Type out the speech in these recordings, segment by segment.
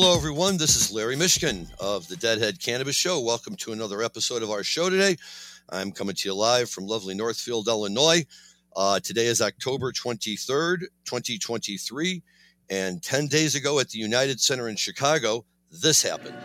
Hello, everyone. This is Larry Mishkin of the Deadhead Cannabis Show. Welcome to another episode of our show today. I'm coming to you live from lovely Northfield, Illinois. Uh, today is October 23rd, 2023. And 10 days ago at the United Center in Chicago, this happened.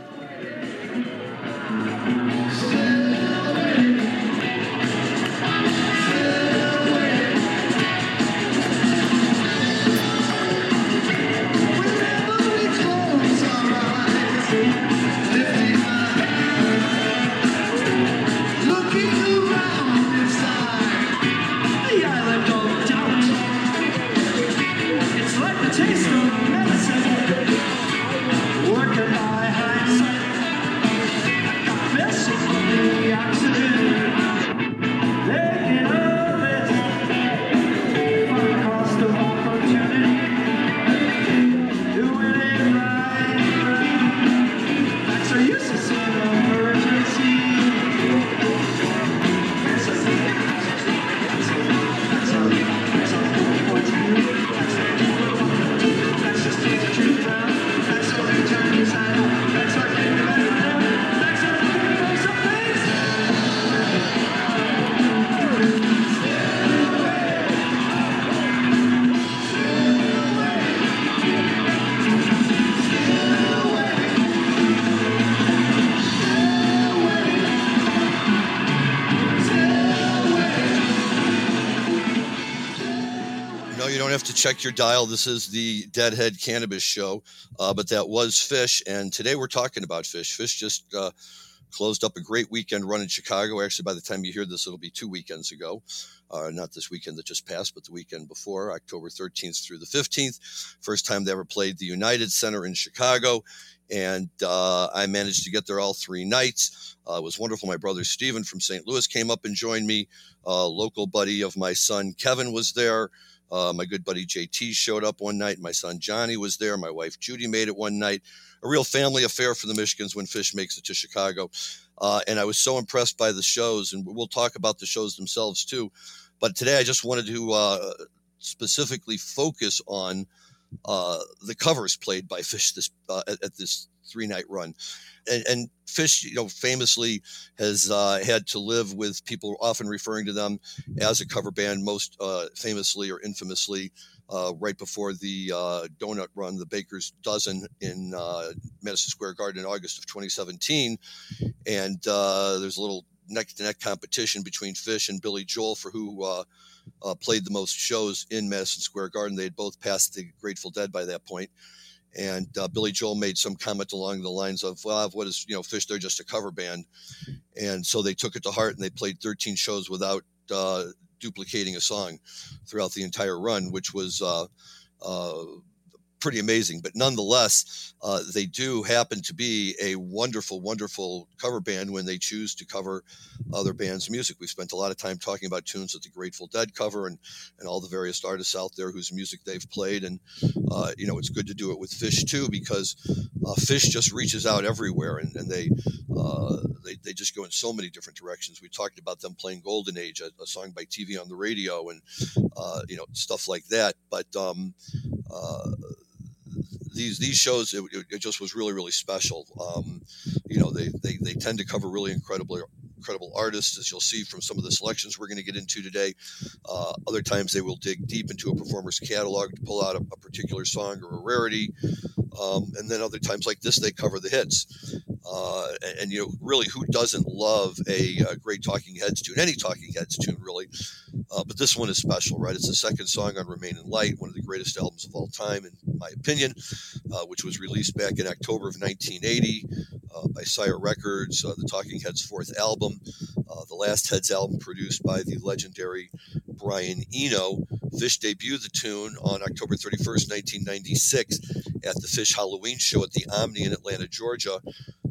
Check your dial. This is the Deadhead Cannabis Show, uh, but that was Phish, and today we're talking about Phish. Phish just uh, closed up a great weekend run in Chicago. Actually, by the time you hear this, it'll be two weekends ago. Uh, not this weekend that just passed, but the weekend before, October 13th through the 15th. First time they ever played the United Center in Chicago. And uh, I managed to get there all three nights. Uh, it was wonderful. My brother Steven from St. Louis came up and joined me. A local buddy of my son, Kevin, was there. Uh, my good buddy JT showed up one night. My son Johnny was there. My wife Judy made it one night. A real family affair for the Mishkins when Phish makes it to Chicago. Uh, and I was so impressed by the shows, and we'll talk about the shows themselves too. But today I just wanted to uh, specifically focus on uh, the covers played by Phish this uh, at, at, this three night run and, and Phish, you know, famously has uh, had to live with people often referring to them as a cover band, most uh, famously or infamously. Uh, right before the uh, donut run, the Baker's Dozen in uh, Madison Square Garden in August of 2017, and uh, there's a little neck-to-neck competition between Phish and Billy Joel for who played the most shows in Madison Square Garden. They had both passed the Grateful Dead by that point. And uh, Billy Joel made some comment along the lines of, well, what is, you know, Phish? they're just a cover band. And so they took it to heart and they played 13 shows without uh, duplicating a song throughout the entire run, which was uh, uh pretty amazing. But nonetheless, uh, they do happen to be a wonderful, wonderful cover band when they choose to cover other bands' music. We've spent a lot of time talking about tunes that the Grateful Dead cover and, and all the various artists out there whose music they've played. And, uh, you know, it's good to do it with Phish too, because uh, Phish just reaches out everywhere and, and they, uh, they, they just go in so many different directions. We talked about them playing Golden Age, a, a song by TV on the radio and, uh, you know, stuff like that. But, um, uh, these these shows it, it, just was really really special. Um, you know, they, they they tend to cover really incredible incredible artists, as you'll see from some of the selections we're going to get into today. Uh, other times they will dig deep into a performer's catalog to pull out a, a particular song or a rarity, um, and then other times like this they cover the hits. Uh, and, and, you know, really, who doesn't love a, a, great Talking Heads tune? Any Talking Heads tune, really. Uh, but this one is special, right? It's the second song on Remain in Light, one of the greatest albums of all time, in my opinion, uh, which was released back in October of 1980 uh, by Sire Records, uh, the Talking Heads' fourth album, uh, the last Heads album produced by the legendary Brian Eno. Phish debuted the tune on October 31st, 1996, at the Phish Halloween show at the Omni in Atlanta, Georgia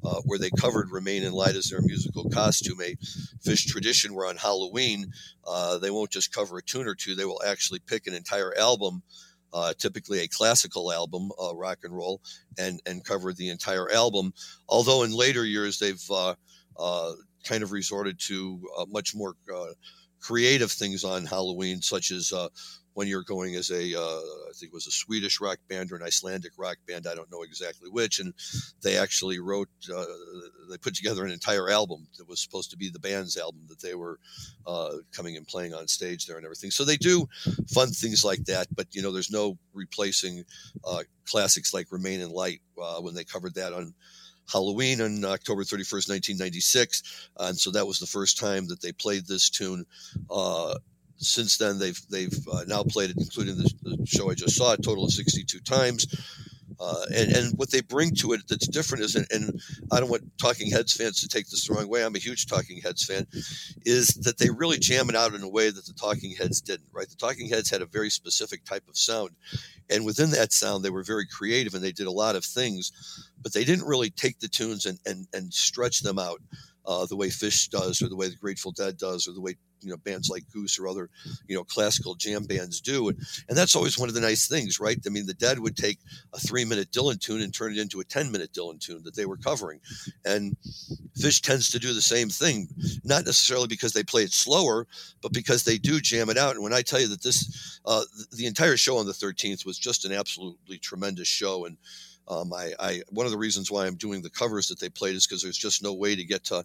uh, where they covered Remain in Light as their musical costume. A Phish tradition where on Halloween, uh, they won't just cover a tune or two, they will actually pick an entire album. Uh, typically a classical album, uh, rock and roll, and and cover the entire album. Although in later years they've uh, uh, kind of resorted to much more creative things on Halloween, such as one year going as a, uh, I think it was a Swedish rock band or an Icelandic rock band. I don't know exactly which. And they actually wrote, uh, they put together an entire album that was supposed to be the band's album that they were uh, coming and playing on stage there and everything. So they do fun things like that. But, you know, there's no replacing uh, classics like Remain in Light uh, when they covered that on. Halloween on October 31st, 1996. And so that was the first time that they played this tune uh, since then, they've they've uh, now played it, including the, the, show I just saw, a total of 62 times. Uh, and, and what they bring to it that's different is, and, and, I don't want Talking Heads fans to take this the wrong way. I'm a huge Talking Heads fan. Is that they really jam it out in a way that the Talking Heads didn't. Right, the Talking Heads had a very specific type of sound, and within that sound, they were very creative and they did a lot of things, but they didn't really take the tunes and and, and stretch them out uh, the way Phish does, or the way the Grateful Dead does, or the way you know bands like Goose or other you know classical jam bands do, and, and that's always one of the nice things, right? I mean, the Dead would take a three-minute Dylan tune and turn it into a ten-minute Dylan tune that they were covering, and Phish tends to do the same thing, not necessarily because they play it slower, but because they do jam it out. And when I tell you that this, uh, the entire show on the 13th was just an absolutely tremendous show, and um, I, I, one of the reasons why I'm doing the covers that they played is because there's just no way to get to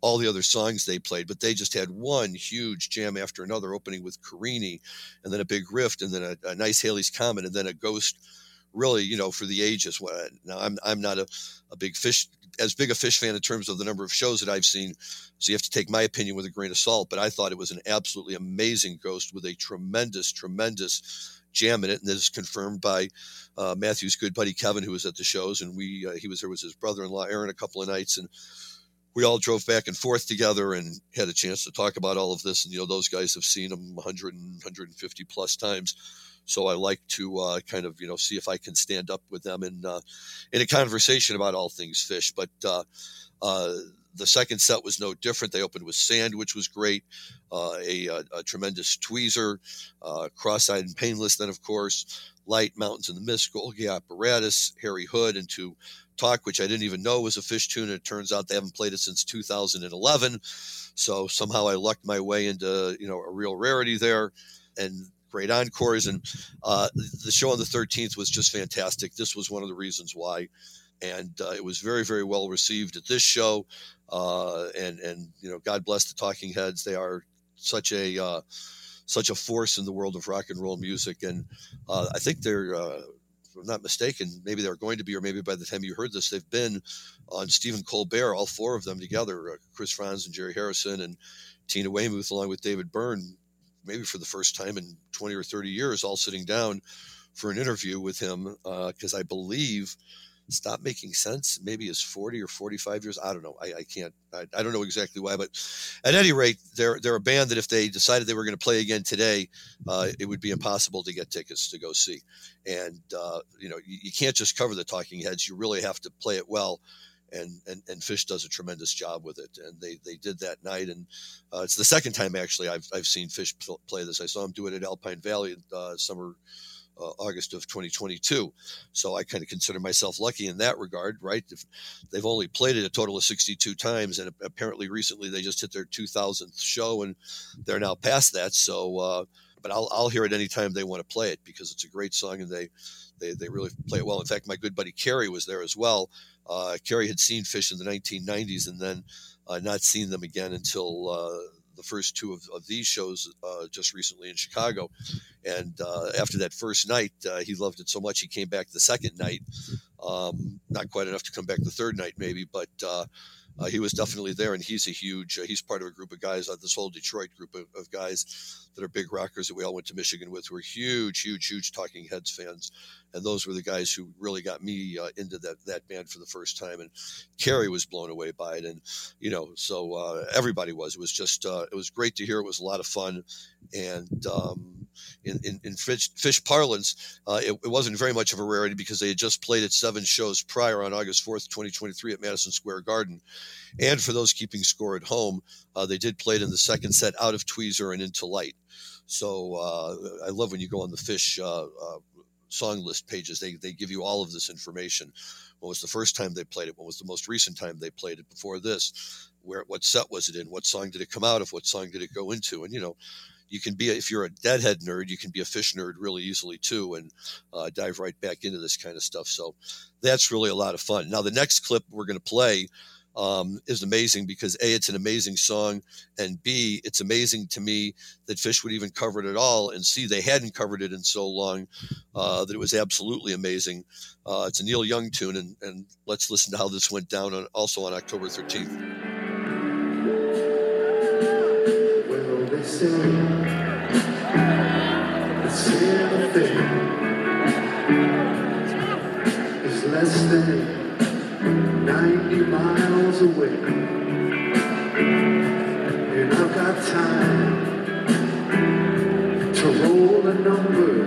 all the other songs they played, but they just had one huge jam after another, opening with Carini, and then a big rift, and then a, a nice Halley's Comet, and then a Ghost. Really, you know, for the ages. Now, I'm I'm not a, a big Phish as big a Phish fan in terms of the number of shows that I've seen, so you have to take my opinion with a grain of salt. But I thought it was an absolutely amazing Ghost with a tremendous, tremendous jam in it, and this is confirmed by uh, Matthew's good buddy Kevin, who was at the shows, and we uh, he was there with his brother-in-law Aaron a couple of nights, and we all drove back and forth together and had a chance to talk about all of this. And you know, those guys have seen him 100 and 150 plus times, so I like to uh, kind of you know see if I can stand up with them in uh, in a conversation about all things Phish, but. The second set was no different. They opened with Sand, which was great, uh, a, a, a, tremendous tweezer, uh, Cross-eyed and Painless, then of course Light, Mountains in the Mist, Golgi Apparatus, Harry Hood, and to Talk, which I didn't even know was a Phish tune. It turns out they haven't played it since 2011. So somehow I lucked my way into you know a real rarity there, and great encores. And uh, the show on the 13th was just fantastic. This was one of the reasons why and uh, it was very very well received at this show uh, and and you know god bless the talking heads. They are such a uh, such a force in the world of rock and roll music. And uh, i think they're uh, if I'm not mistaken, maybe they're going to be, or maybe by the time you heard this, they've been on Stephen Colbert, all four of them together, uh, Chris Frantz and Jerry Harrison and Tina Weymouth, along with David Byrne, maybe for the first time in 20 or 30 years, all sitting down for an interview with him, because I believe stop making sense. Maybe is 40 or 45 years. I don't know. I, I can't, I, I, don't know exactly why, but at any rate, they're, they're a band that if they decided they were going to play again today, uh, it would be impossible to get tickets to go see. And, uh, you know, you, you, can't just cover the talking heads. You really have to play it well. And, and, and Phish does a tremendous job with it. And they, they did that night. And uh, it's the second time actually I've, I've seen Phish play this. I saw them do it at Alpine Valley uh, summer uh, August of 2022. So I kind of consider myself lucky in that regard, right? If they've only played it a total of 62 times, and apparently recently they just hit their 2000th show, and they're now past that. So, uh, but I'll, I'll hear it anytime they want to play it because it's a great song and they, they, they really play it well. In fact, my good buddy Kerry was there as well. Uh, Kerry had seen Phish in the 1990s and then uh, not seen them again until uh, the first two of, of these shows uh, just recently in Chicago. And uh, after that first night, uh, he loved it so much he came back the second night. Um, not quite enough to come back the third night, maybe, but uh, uh, he was definitely there. And he's a huge, uh, he's part of a group of guys, this whole Detroit group of, of, guys that are big rockers that we all went to Michigan with who are huge, huge, huge Talking Heads fans and those were the guys who really got me uh, into that that band for the first time. And Kerry was blown away by it, and you know, so uh, everybody was. It was just uh, it was great to hear. It was a lot of fun, and um, in, in, in Phish, Phish parlance, uh, it, it, wasn't very much of a rarity because they had just played it seven shows prior on August fourth, twenty twenty three, at Madison Square Garden. And for those keeping score at home, uh, they did play it in the second set out of Tweezer and into Light. So uh, I love when you go on the Phish uh, uh, song list pages. They, they give you all of this information. When was the first time they played it? When was the most recent time they played it before this? where what set was it in, what song did it come out of, what song did it go into, and you know, you can be if you're a deadhead nerd, you can be a Phish nerd really easily too, and uh, dive right back into this kind of stuff. So that's really a lot of fun. Now the next clip we're going to play um, is amazing because a it's an amazing song and b it's amazing to me that Phish would even cover it at all and c they hadn't covered it in so long uh, that it was absolutely amazing uh, it's a neil young tune and, and let's listen to how this went down on, also on october 13th well, they say, is less than 90 miles away. And I've got time to roll a number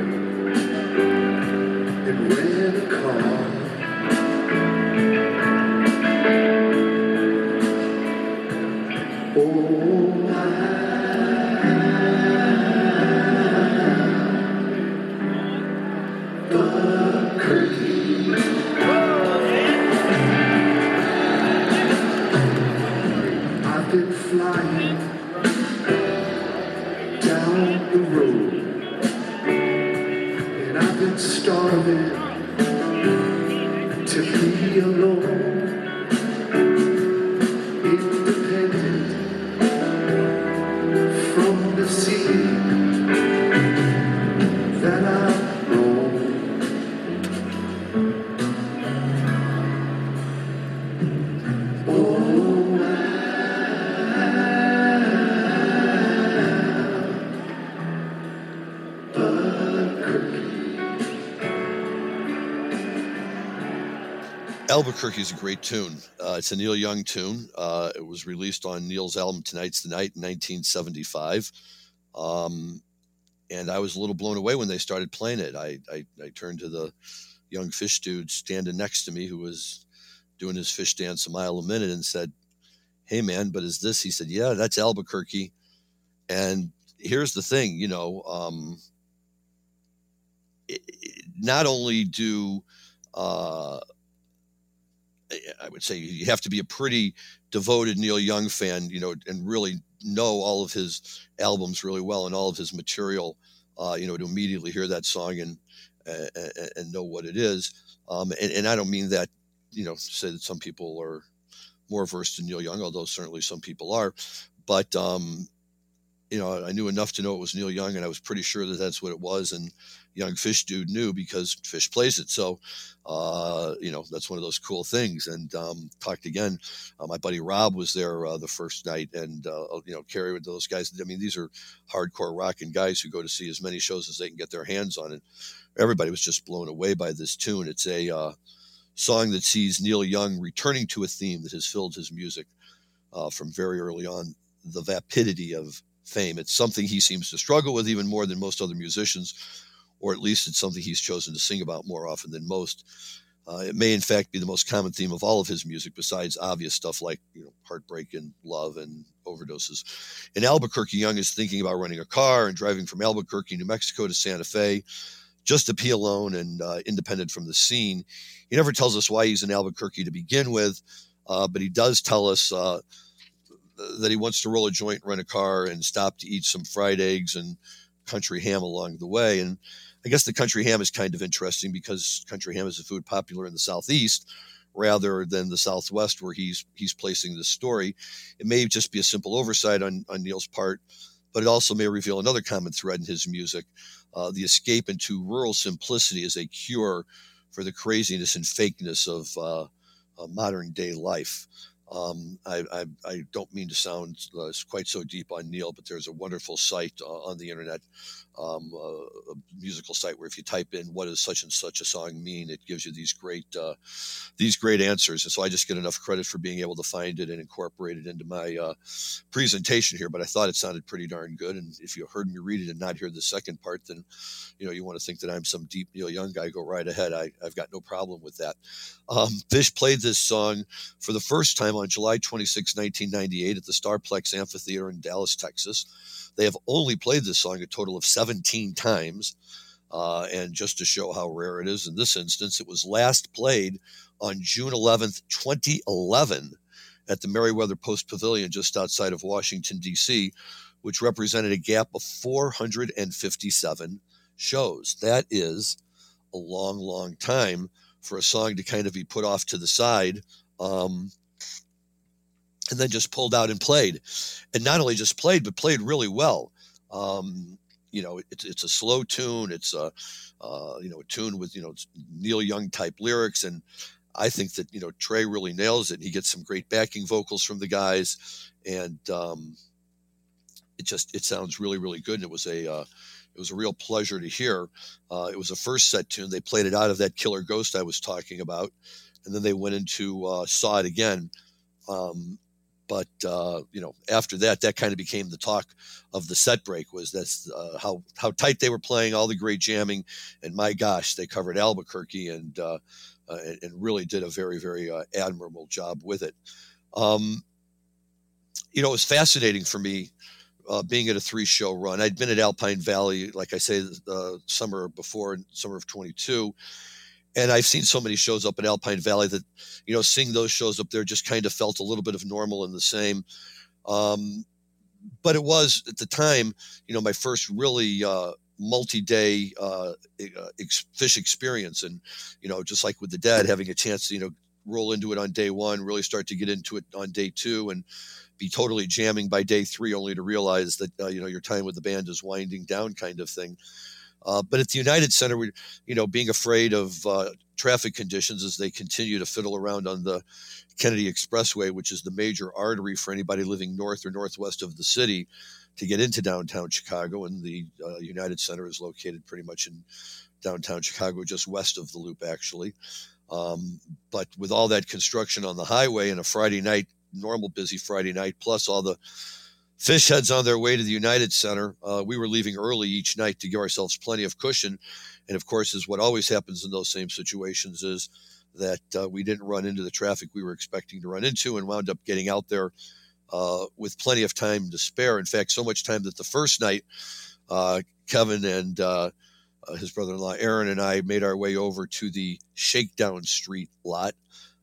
Albuquerque is a great tune. Uh, it's a Neil Young tune. Uh, it was released on Neil's album Tonight's the Night in 1975. Um, and I was a little blown away when they started playing it. I, I, I, turned to the young Phish dude standing next to me who was doing his Phish dance a mile a minute and said, Hey, man, but is this? He said, Yeah, that's Albuquerque. And here's the thing you know, um, it, it, not only do uh, I would say you have to be a pretty devoted Neil Young fan, you know, and really know all of his albums really well and all of his material, uh, you know, to immediately hear that song and and, and know what it is. Um, and, and, I don't mean that, you know, say that some people are more versed in Neil Young, although certainly some people are. But um, you know, I knew enough to know it was Neil Young, and I was pretty sure that that's what it was. And young Phish dude knew because Phish plays it. So, uh, you know, that's one of those cool things. And um, talked again. Uh, my buddy Rob was there uh, the first night, and uh, you know, Kerry with those guys. I mean, these are hardcore rocking guys who go to see as many shows as they can get their hands on. And everybody was just blown away by this tune. It's a uh, song that sees Neil Young returning to a theme that has filled his music uh, from very early on. The vapidity of fame. It's something he seems to struggle with even more than most other musicians, or at least it's something he's chosen to sing about more often than most. Uh, it may, in fact, be the most common theme of all of his music, besides obvious stuff like you know heartbreak and love and overdoses. In Albuquerque, Young is thinking about running a car and driving from Albuquerque, New Mexico, to Santa Fe, just to be alone and uh, independent from the scene. He never tells us why he's in Albuquerque to begin with, uh, but he does tell us uh, that he wants to roll a joint, rent a car, and stop to eat some fried eggs and country ham along the way. And I guess the country ham is kind of interesting because country ham is a food popular in the southeast rather than the southwest where he's he's placing this story. It may just be a simple oversight on, on Neil's part, but it also may reveal another common thread in his music. Uh, the escape into rural simplicity is a cure for the craziness and fakeness of uh, uh, modern day life. Um, I, I, I, don't mean to sound uh, quite so deep on Neil, but there's a wonderful site uh, on the internet, um, uh, a musical site where if you type in "what does such and such a song mean," it gives you these great uh, these great answers. And so I just get enough credit for being able to find it and incorporate it into my uh, presentation here. But I thought it sounded pretty darn good. And if you heard me read it and not hear the second part, then you know you want to think that I'm some deep Neil Young guy. Go right ahead. I, have got no problem with that. Um, Phish played this song for the first time on July 26, 1998, at the Starplex Amphitheater in Dallas, Texas. They have only played this song a total of 17 times. Uh, and just to show how rare it is in this instance, it was last played on June 11th, 2011 at the Merriweather Post Pavilion just outside of Washington, D.C., which represented a gap of 457 shows. That is a long, long time for a song to kind of be put off to the side. Um, and then just pulled out and played. And not only just played, but played really well. Um, you know, it's, it's a slow tune. It's a, uh, you know, a tune with, you know, Neil Young type lyrics. And I think that, you know, Trey really nails it. He gets some great backing vocals from the guys. And um, it just, it sounds really, really good. And it was a, uh, it was a real pleasure to hear. Uh, it was a first set tune. They played it out of that Killer Ghost I was talking about, and then they went into uh, Saw It Again. Um, but uh, you know, after that, that kind of became the talk of the set break was that's uh, how how tight they were playing, all the great jamming, and my gosh, they covered Albuquerque and uh, uh, and, and, really did a very very admirable job with it. Um, you know, it was fascinating for me uh, being at a three show run. I'd been at Alpine Valley, like I say, the summer before, summer of 22. And I've seen so many shows up in Alpine Valley that, you know, seeing those shows up there just kind of felt a little bit of normal and the same. Um, but it was at the time, you know, my first really uh, multi-day uh, ex- Phish experience, and you know, just like with the dead, having a chance to you know roll into it on day one, really start to get into it on day two, and be totally jamming by day three, only to realize that uh, you know your time with the band is winding down, kind of thing. Uh, but at the United Center, we, you know, being afraid of uh, traffic conditions as they continue to fiddle around on the Kennedy Expressway, which is the major artery for anybody living north or northwest of the city to get into downtown Chicago. And the uh, United Center is located pretty much in downtown Chicago, just west of the loop, actually. Um, but with all that construction on the highway and a Friday night normal busy Friday night, plus all the Phish heads on their way to the United Center. Uh, we were leaving early each night to give ourselves plenty of cushion. And of course, is what always happens in those same situations is that uh, we didn't run into the traffic we were expecting to run into and wound up getting out there uh, with plenty of time to spare. In fact, so much time that the first night, uh, Kevin and uh, uh, his brother-in-law Aaron and I made our way over to the Shakedown Street lot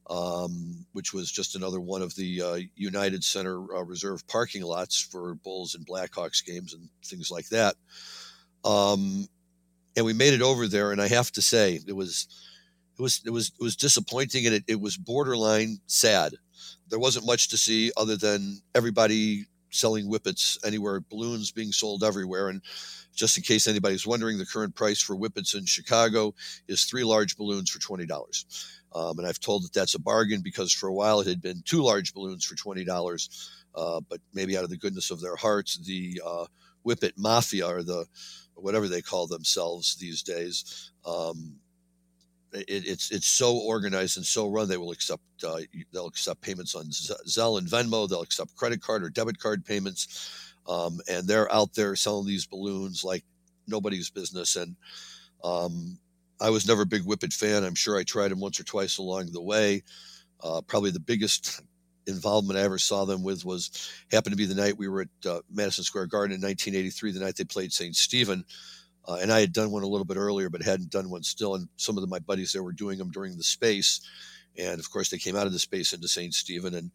um, which was just another one of the uh, United Center uh, reserve parking lots for Bulls and Blackhawks games and things like that. Um, and we made it over there, and I have to say, it was it was it was it was disappointing, and it, it was borderline sad. There wasn't much to see other than everybody selling whippets anywhere, balloons being sold everywhere, and just in case anybody's wondering, the current price for whippets in Chicago is three large balloons for twenty dollars. Um, and I've told that that's a bargain because for a while it had been two large balloons for $20. Uh, but maybe out of the goodness of their hearts, the uh, Whippet Mafia or the whatever they call themselves these days, um, it, it's it's so organized and so run. They will accept uh, they'll accept payments on Zelle and Venmo. They'll accept credit card or debit card payments, um, and they're out there selling these balloons like nobody's business. And um, I was never a big Whippet fan. I'm sure I tried them once or twice along the way. Uh, probably the biggest involvement I ever saw them with was happened to be the night we were at uh, Madison Square Garden in 1983, the night they played St. Stephen. Uh, and I had done one a little bit earlier, but hadn't done one still. And some of the, my buddies there were doing them during the space. And of course, they came out of the space into St. Stephen. And,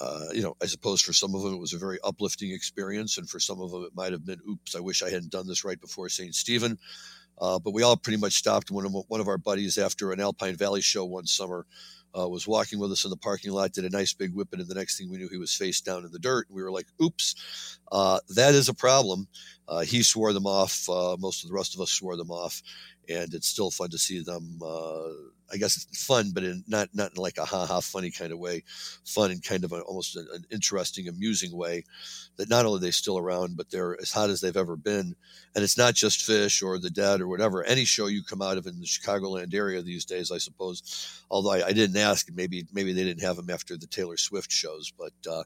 uh, you know, I suppose for some of them it was a very uplifting experience. And for some of them it might have been, oops, I wish I hadn't done this right before St. Stephen. Uh, but we all pretty much stopped. One of one of our buddies after an Alpine Valley show one summer uh, was walking with us in the parking lot, did a nice big whippet, and the next thing we knew, he was face down in the dirt. We were like, "Oops, uh, that is a problem." Uh, he swore them off. Uh, most of the rest of us swore them off, and it's still fun to see them. I guess it's fun, but in not not in like a ha ha funny kind of way, fun in kind of almost an, an, interesting, amusing way. That not only are they still around, but they're as hot as they've ever been. And it's not just Phish or the Dead or whatever. Any show you come out of in the Chicagoland area these days, I suppose. Although I, I didn't ask, maybe maybe they didn't have them after the Taylor Swift shows, but. Uh,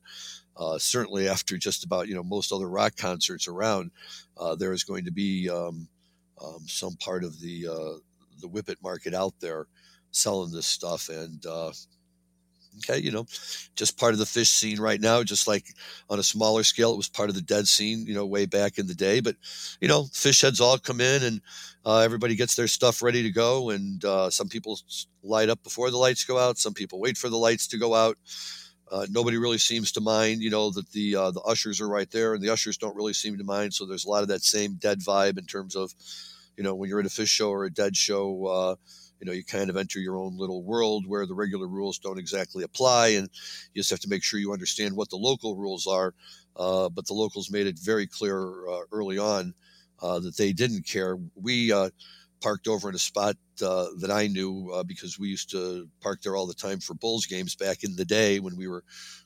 uh, certainly, after just about you know most other rock concerts around, uh, there is going to be um, um, some part of the uh, the whippet market out there selling this stuff and uh, okay you know just part of the Phish scene right now just like on a smaller scale it was part of the dead scene you know way back in the day but you know Phish heads all come in and uh, everybody gets their stuff ready to go and uh, some people light up before the lights go out some people wait for the lights to go out Uh, nobody really seems to mind, you know, that the uh, the ushers are right there, and the ushers don't really seem to mind. So there's a lot of that same dead vibe in terms of, you know, when you're at a Phish show or a dead show, uh, you know, you kind of enter your own little world where the regular rules don't exactly apply, and you just have to make sure you understand what the local rules are. Uh, but the locals made it very clear uh, early on uh, that they didn't care. We parked over in a spot uh, that I knew uh, because we used to park there all the time for Bulls games back in the day when we were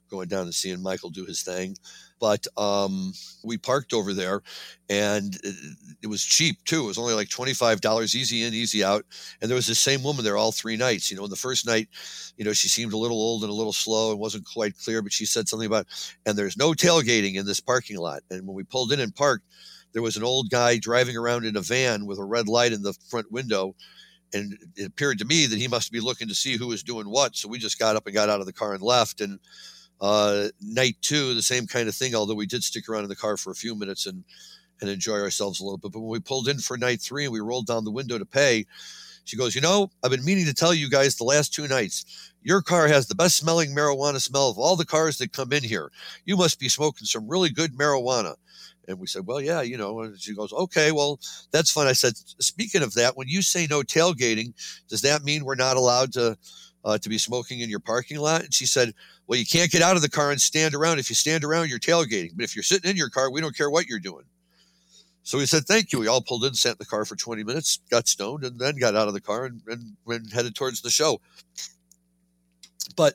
going down and seeing Michael do his thing. But um, we parked over there, and it, it, was cheap too. It was only like twenty five dollars, easy in, easy out. And there was the same woman there all three nights. You know, in the first night, you know, she seemed a little old and a little slow and wasn't quite clear, but she said something about, and there's no tailgating in this parking lot. And when we pulled in and parked there was an old guy driving around in a van with a red light in the front window. And it appeared to me that he must be looking to see who was doing what. So we just got up and got out of the car and left. And uh, night two, the same kind of thing, although we did stick around in the car for a few minutes and, and enjoy ourselves a little bit. But when we pulled in for night three and we rolled down the window to pay, she goes, You know, I've been meaning to tell you guys the last two nights. Your car has the best smelling marijuana smell of all the cars that come in here. You must be smoking some really good marijuana. And we said, well, yeah, you know. And she goes, okay, well, that's fun. I said, speaking of that, when you say no tailgating, does that mean we're not allowed to uh, to be smoking in your parking lot? And she said, well, you can't get out of the car and stand around. If you stand around, you're tailgating. But if you're sitting in your car, we don't care what you're doing. So we said, thank you. We all pulled in, sat in the car for 20 minutes, got stoned, and then got out of the car and, and, and headed towards the show. But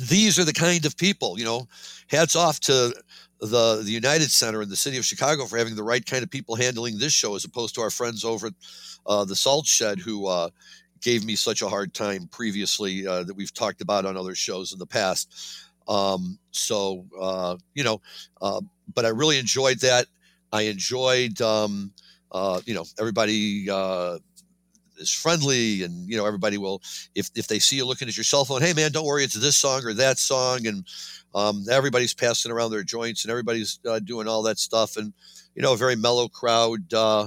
these are the kind of people, you know, hats off to the the United Center in the city of Chicago for having the right kind of people handling this show, as opposed to our friends over at uh, the Salt Shed who uh, gave me such a hard time previously uh, that we've talked about on other shows in the past. Um, so uh, you know, uh, but I really enjoyed that. I enjoyed, um, uh, you know, everybody is friendly and you know everybody will if if they see you looking at your cell phone hey man don't worry it's this song or that song and um, everybody's passing around their joints and everybody's uh, doing all that stuff and you know a very mellow crowd uh,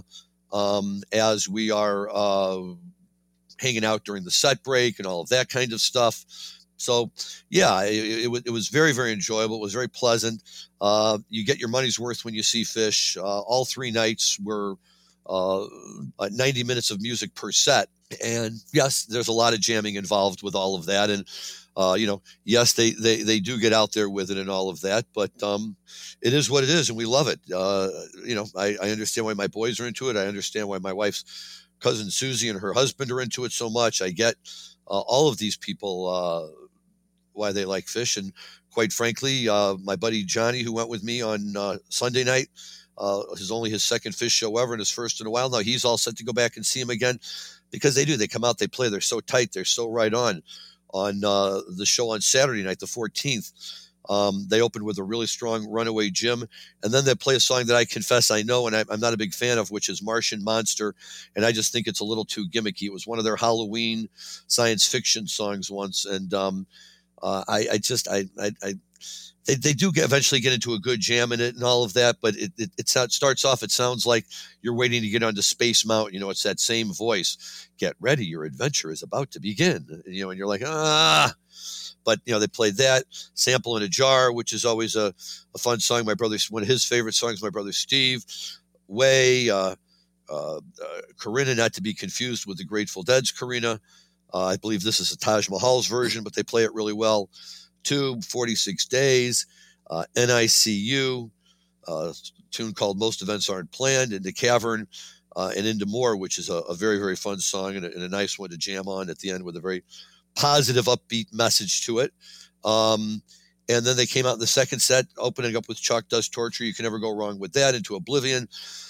um, as we are uh, hanging out during the set break and all of that kind of stuff so yeah it, it, it was very very enjoyable it was very pleasant uh, you get your money's worth when you see Phish. uh, all three nights were uh, 90 minutes of music per set. And yes, there's a lot of jamming involved with all of that. And, uh, you know, yes, they, they, they do get out there with it and all of that, but um, it is what it is, and we love it. Uh, you know, I, I understand why my boys are into it. I understand why my wife's cousin Susie and her husband are into it so much. I get uh, all of these people uh, why they like Phish. and quite frankly, uh, my buddy Johnny, who went with me on uh, Sunday night, uh, is only his second Phish show ever and his first in a while. Now he's all set to go back and see him again because they do. They come out, they play. They're so tight. They're so right on. On uh, the show on Saturday night, the 14th, um, they opened with a really strong Runaway Jim, and then they play a song that I confess I know and I, am not a big fan of, which is Martian Monster, and I just think it's a little too gimmicky. It was one of their Halloween science fiction songs once, and um, uh, I, I, just I, I, I they, they do get, eventually get into a good jam in it and all of that, but it, it, it starts off, it sounds like you're waiting to get onto Space Mountain. You know, it's that same voice. Get ready, your adventure is about to begin. You know, and you're like, ah. But, you know, they played that, Sample in a Jar, which is always a, a fun song. My brother, one of his favorite songs, my brother Steve, Way, uh, uh, uh, Corinna, not to be confused with the Grateful Dead's Corinna. Uh, I believe this is a Taj Mahal's version, but they play it really well. Tube, 46 Days, uh, NICU, uh, a tune called Most Events Aren't Planned, Into Cavern, uh, and Into More, which is a, a very, very fun song and a, and a, nice one to jam on at the end with a very positive, upbeat message to it. Um, and then they came out in the second set, opening up with Chalk Dust Torture. You can never go wrong with that. Into Oblivion.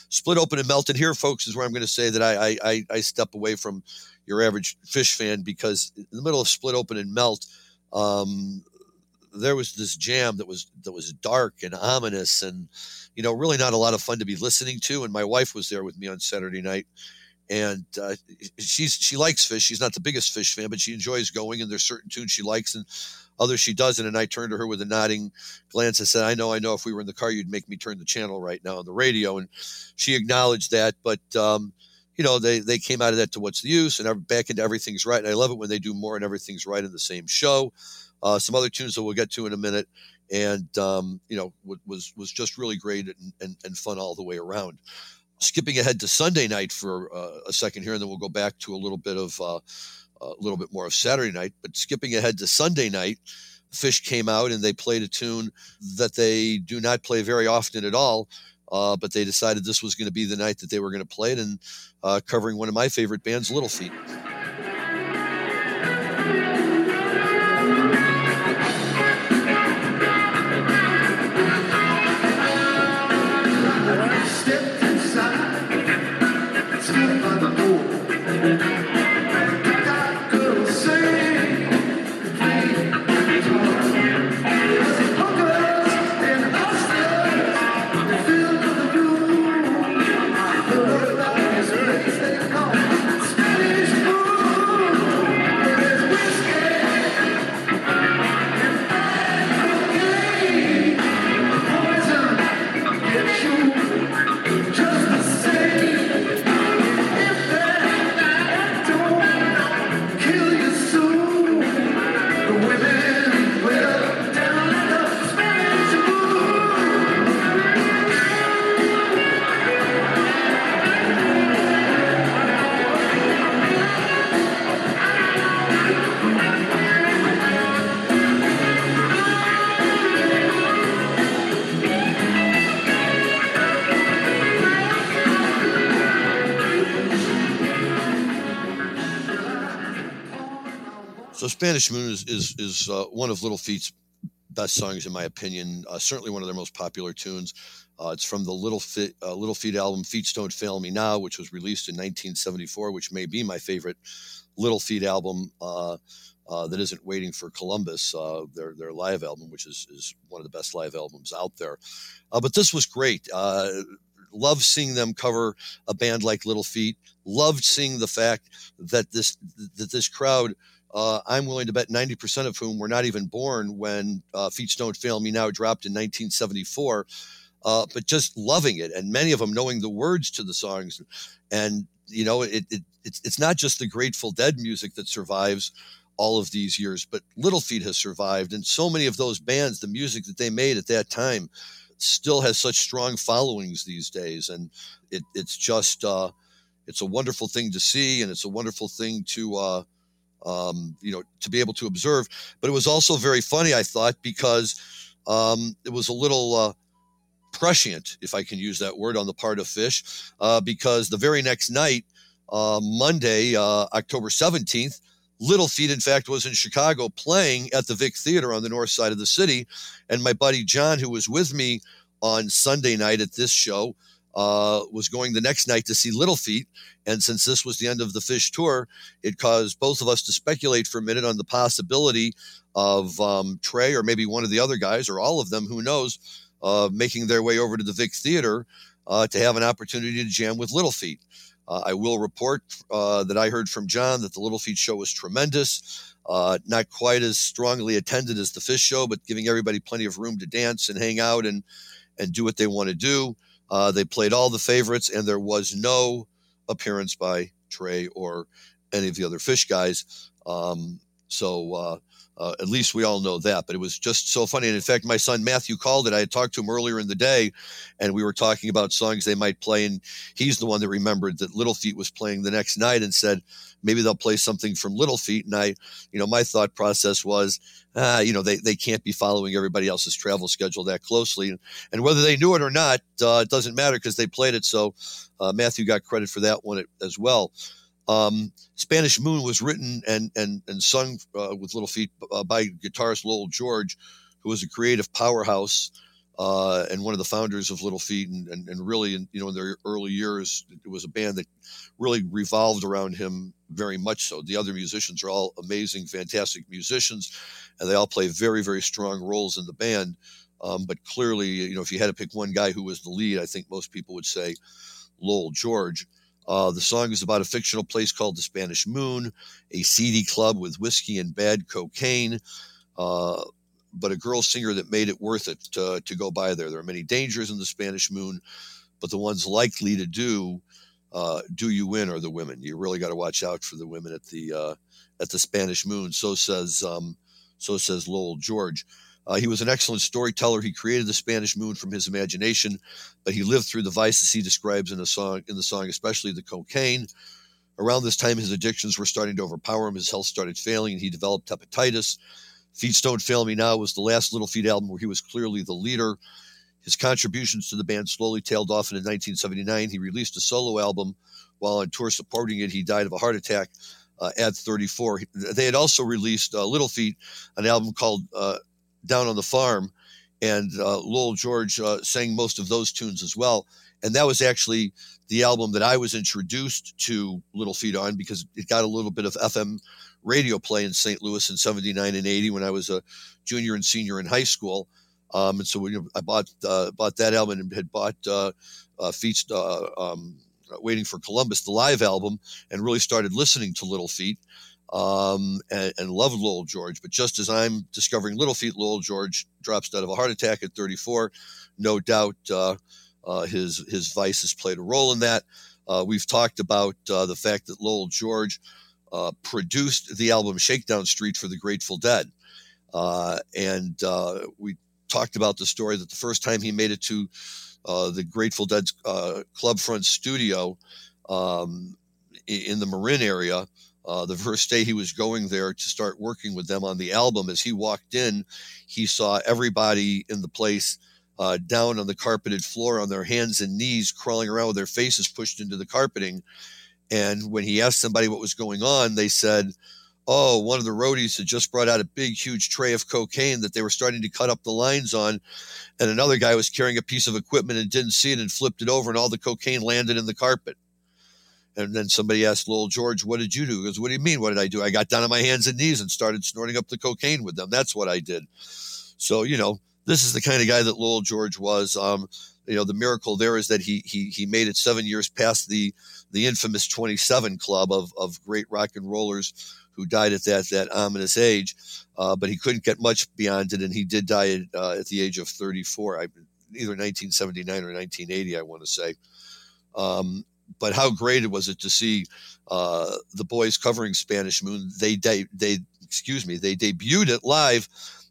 Split Open and Melt. And here, folks, is where I'm going to say that I, I, I step away from your average Phish fan because in the middle of Split Open and Melt, um, there was this jam that was that was dark and ominous and you know really not a lot of fun to be listening to and my wife was there with me on saturday night. And uh, she's she likes Phish. She's not the biggest Phish fan but she enjoys going and there's certain tunes she likes and others she doesn't. And i turned to her with a nodding glance and said i know i know. If we were in the car you'd make me turn the channel right now on the radio. And she acknowledged that but um, you know they they came out of that to what's the use and back into everything's right. And i love it when they do more and everything's right in the same show uh, some other tunes that we'll get to in a minute, and um, you know was was just really great and, and, and, fun all the way around. Skipping ahead to Sunday night for uh, a second here, and then we'll go back to a little bit of uh, a little bit more of Saturday night. But skipping ahead to Sunday night, Phish came out and they played a tune that they do not play very often at all. Uh, but they decided this was going to be the night that they were going to play it, and uh, covering one of my favorite bands, Little Feat. Spanish Moon is is, is uh, one of Little Feat's best songs in my opinion. Uh, certainly one of their most popular tunes. Uh, it's from the Little Feat, uh, Little Feat album "Feats Don't Fail Me Now," which was released in 1974, which may be my favorite Little Feat album. Uh, uh, that isn't waiting for Columbus, their their live album, which is is one of the best live albums out there. but this was great loved seeing them cover a band like Little Feat. Loved seeing the fact that this that this crowd uh, I'm willing to bet 90% of whom were not even born when uh, Feats Don't Fail Me Now dropped in 1974, uh, but just loving it. And many of them knowing the words to the songs. And, you know, it, it, it's, it's not just the Grateful Dead music that survives all of these years, but Little Feat has survived. And so many of those bands, the music that they made at that time, still has such strong followings these days. And it, it's just, uh, it's a wonderful thing to see, and it's a wonderful thing to, uh, um, you know, to be able to observe. But it was also very funny, I thought, because um, it was a little uh, prescient, if I can use that word, on the part of Phish, uh, because the very next night, uh, Monday, uh, October 17th, Little Feat, in fact, was in Chicago playing at the Vic Theater on the north side of the city. And my buddy John, who was with me on Sunday night at this show, uh, was going the next night to see Little Feat. And since this was the end of the Phish tour, it caused both of us to speculate for a minute on the possibility of um, Trey or maybe one of the other guys or all of them, who knows, uh, making their way over to the Vic Theater uh, to have an opportunity to jam with Little Feat. Uh, I will report uh, that I heard from John that the Little Feat show was tremendous. Uh, not quite as strongly attended as the Phish show, but giving everybody plenty of room to dance and hang out and and do what they want to do. Uh, they played all the favorites, and there was no appearance by Trey or any of the other Phish guys. Um, so uh, at least we all know that. But it was just so funny. And in fact, my son Matthew called it. I had talked to him earlier in the day, and we were talking about songs they might play. And he's the one that remembered that Little Feat was playing the next night and said, maybe they'll play something from Little Feat. And I, you know, my thought process was, ah, you know, they, they can't be following everybody else's travel schedule that closely. And whether they knew it or not, uh, it doesn't matter because they played it. So uh, Matthew got credit for that one as well. Um, Spanish Moon was written and and and sung uh, with Little Feat uh, by guitarist Lowell George, who was a creative powerhouse uh, and one of the founders of Little Feat, and, and, and really, in, you know, in their early years, it was a band that really revolved around him very much. So the other musicians are all amazing, fantastic musicians, and they all play very, very strong roles in the band. Um, but clearly, you know, if you had to pick one guy who was the lead, I think most people would say Lowell George. Uh, the song is about a fictional place called the Spanish Moon, a seedy club with whiskey and bad cocaine, uh, but a girl singer that made it worth it to, to go by there. There are many dangers in the Spanish Moon, but the ones likely to do uh, do you win are the women. You really got to watch out for the women at the uh, at the Spanish Moon. So says um, So says Lowell George. Uh, he was an excellent storyteller. He created the Spanish Moon from his imagination, but he lived through the vices he describes in the song. In the song, especially the cocaine. Around this time, his addictions were starting to overpower him. His health started failing, and he developed hepatitis. Feats Don't Fail Me Now was the last Little Feat album where he was clearly the leader. His contributions to the band slowly tailed off, and in 1979, he released a solo album. While on tour supporting it, he died of a heart attack uh, at 34. They had also released uh, Little Feat, an album called uh, Down on the Farm, and uh, Lowell George uh, sang most of those tunes as well. And that was actually the album that I was introduced to Little Feat on because it got a little bit of FM radio play in St. Louis in 79 and 80 when I was a junior and senior in high school. Um, and so we, I bought uh, bought that album and had bought uh, uh, Feats, uh, um, Waiting for Columbus, the live album, and really started listening to Little Feat um, and, and loved Lowell George. But just as I'm discovering Little Feat, Lowell George drops dead of a heart attack at 34. No doubt uh, uh, his his vices played a role in that. Uh, we've talked about uh, the fact that Lowell George uh, produced the album Shakedown Street for the Grateful Dead. Uh, and we talked about the story that the first time he made it to the Grateful Dead's club front studio um, in the Marin area, uh, the first day he was going there to start working with them on the album, as he walked in, he saw everybody in the place uh, down on the carpeted floor on their hands and knees, crawling around with their faces pushed into the carpeting. And when he asked somebody what was going on, they said, Oh, one of the roadies had just brought out a big, huge tray of cocaine that they were starting to cut up the lines on. And another guy was carrying a piece of equipment and didn't see it and flipped it over, and all the cocaine landed in the carpet. And then somebody asked Lowell George, What did you do? He goes, What do you mean? What did I do? I got down on my hands and knees and started snorting up the cocaine with them. That's what I did. So, you know, this is the kind of guy that Lowell George was. Um, you know, the miracle there is that he he he made it seven years past the the infamous 27 club of of great rock and rollers who died at that that ominous age, uh, but he couldn't get much beyond it, and he did die at, uh, at the age of 34, I, either 1979 or 1980, I want to say. Um, but how great it was it to see uh, the boys covering Spanish Moon? They de- they excuse me, they debuted it live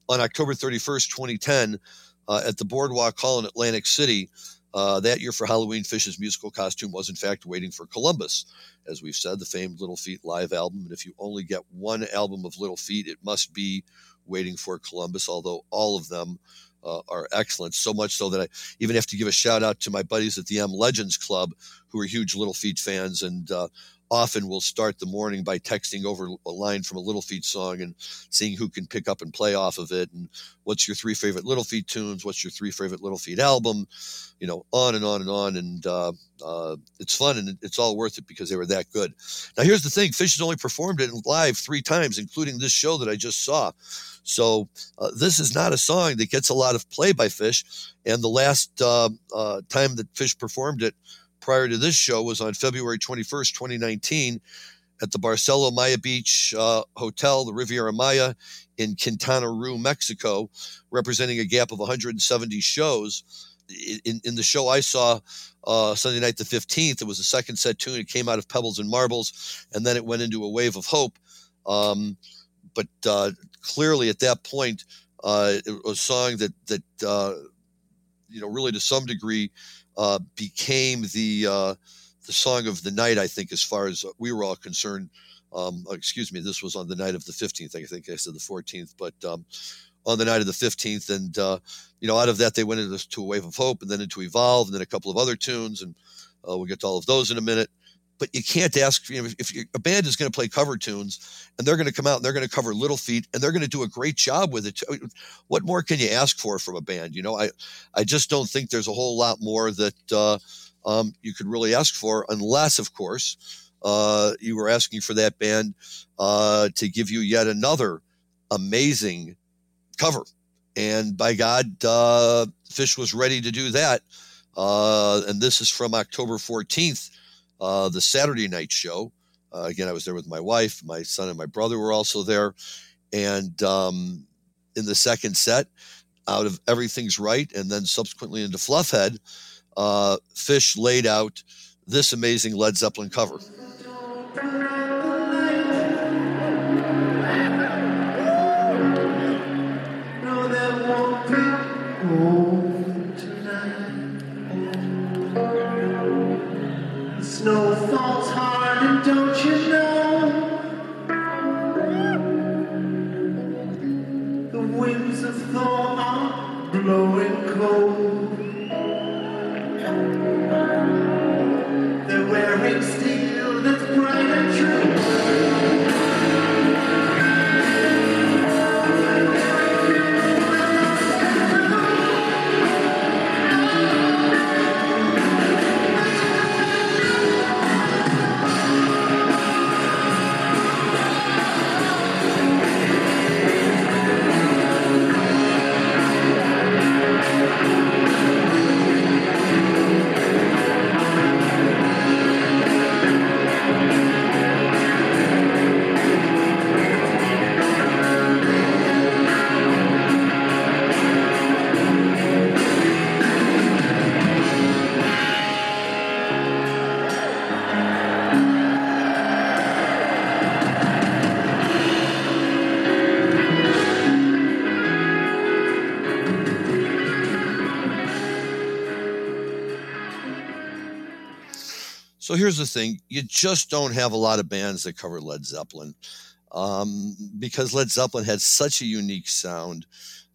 on October 31st, 2010, uh, at the Boardwalk Hall in Atlantic City. Uh, that year for Halloween, Phish's musical costume was in fact waiting for Columbus. As we've said, the famed Little Feat live album. And if you only get one album of Little Feat, it must be Waiting for Columbus, although all of them uh, are excellent. So much so that I even have to give a shout out to my buddies at the M Legends Club, who are huge Little Feat fans and uh, often will start the morning by texting over a line from a Little Feat song and seeing who can pick up and play off of it. And what's your three favorite Little Feat tunes? What's your three favorite Little Feat album? You know, on and on and on. And uh, uh, it's fun and it's all worth it because they were that good. Now, here's the thing Phish has only performed it live three times, including this show that I just saw. So uh, this is not a song that gets a lot of play by Phish. And the last uh, uh, time that Phish performed it prior to this show was on February 21st, 2019, at the Barcelo Maya Beach uh, Hotel, the Riviera Maya in Quintana Roo, Mexico, representing a gap of 170 shows. In, in the show I saw uh, Sunday night the 15th, it was a second set tune. It came out of Pebbles and Marbles, and then it went into a wave of hope. Um, but uh, clearly, at that point, uh, it was a song that that uh, you know really to some degree uh, became the uh, the song of the night. I think, as far as we were all concerned. Um, excuse me, this was on the night of the 15th. I think I said the 14th, but um, on the night of the 15th. And, uh, you know, out of that, they went into a wave of hope and then into Evolve and then a couple of other tunes. And uh, we'll get to all of those in a minute. But you can't ask, you know, if, if a band is going to play cover tunes and they're going to come out and they're going to cover Little Feat and they're going to do a great job with it. What more can you ask for from a band? You know, I, I just don't think there's a whole lot more that uh, um, you could really ask for, unless, of course, uh, you were asking for that band uh, to give you yet another amazing cover. And by God, uh, Phish was ready to do that. Uh, and this is from October 14th, uh, the Saturday night show. Uh, again, I was there with my wife, my son, and my brother were also there. And um, in the second set, out of Everything's Right, and then subsequently into Fluffhead, uh, Phish laid out this amazing Led Zeppelin cover. So here's the thing you just don't have a lot of bands that cover Led Zeppelin um, because Led Zeppelin had such a unique sound.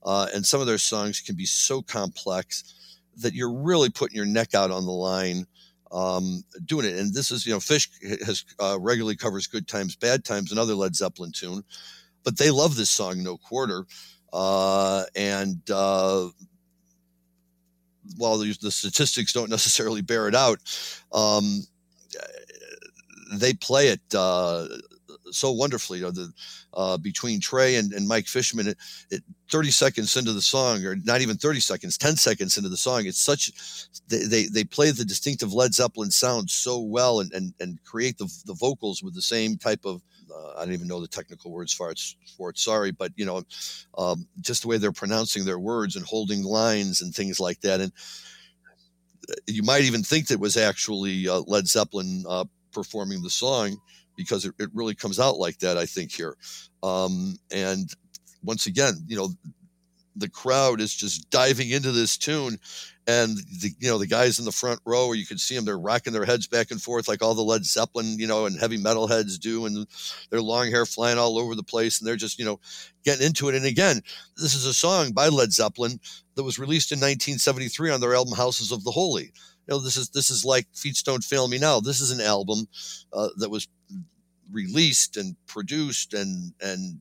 Uh, and some of their songs can be so complex that you're really putting your neck out on the line um, doing it. And this is, you know, Phish has uh, regularly covers "Good Times, Bad Times," another Led Zeppelin tune, but they love this song, "No Quarter," uh, and uh, while the statistics don't necessarily bear it out, um, they play it uh, so wonderfully. You know, the, uh, between Trey and, and Mike Fishman, it, it, 30 seconds into the song, or not even 30 seconds, 10 seconds into the song, it's such they they, they play the distinctive Led Zeppelin sound so well and and, and create the, the vocals with the same type of uh, I don't even know the technical words for it, for it. Sorry, but you know, um, just the way they're pronouncing their words and holding lines and things like that. And you might even think that was actually uh, Led Zeppelin uh, performing the song because it, it really comes out like that, I think, here. Um, and once again, you know, the crowd is just diving into this tune and the you know the guys in the front row you can see them they're rocking their heads back and forth like all the led zeppelin you know and heavy metal heads do and their long hair flying all over the place and they're just you know getting into it and again this is a song by led zeppelin that was released in 1973 on their album houses of the holy. You know this is this is like feats don't fail me now. This is an album uh, that was released and produced and and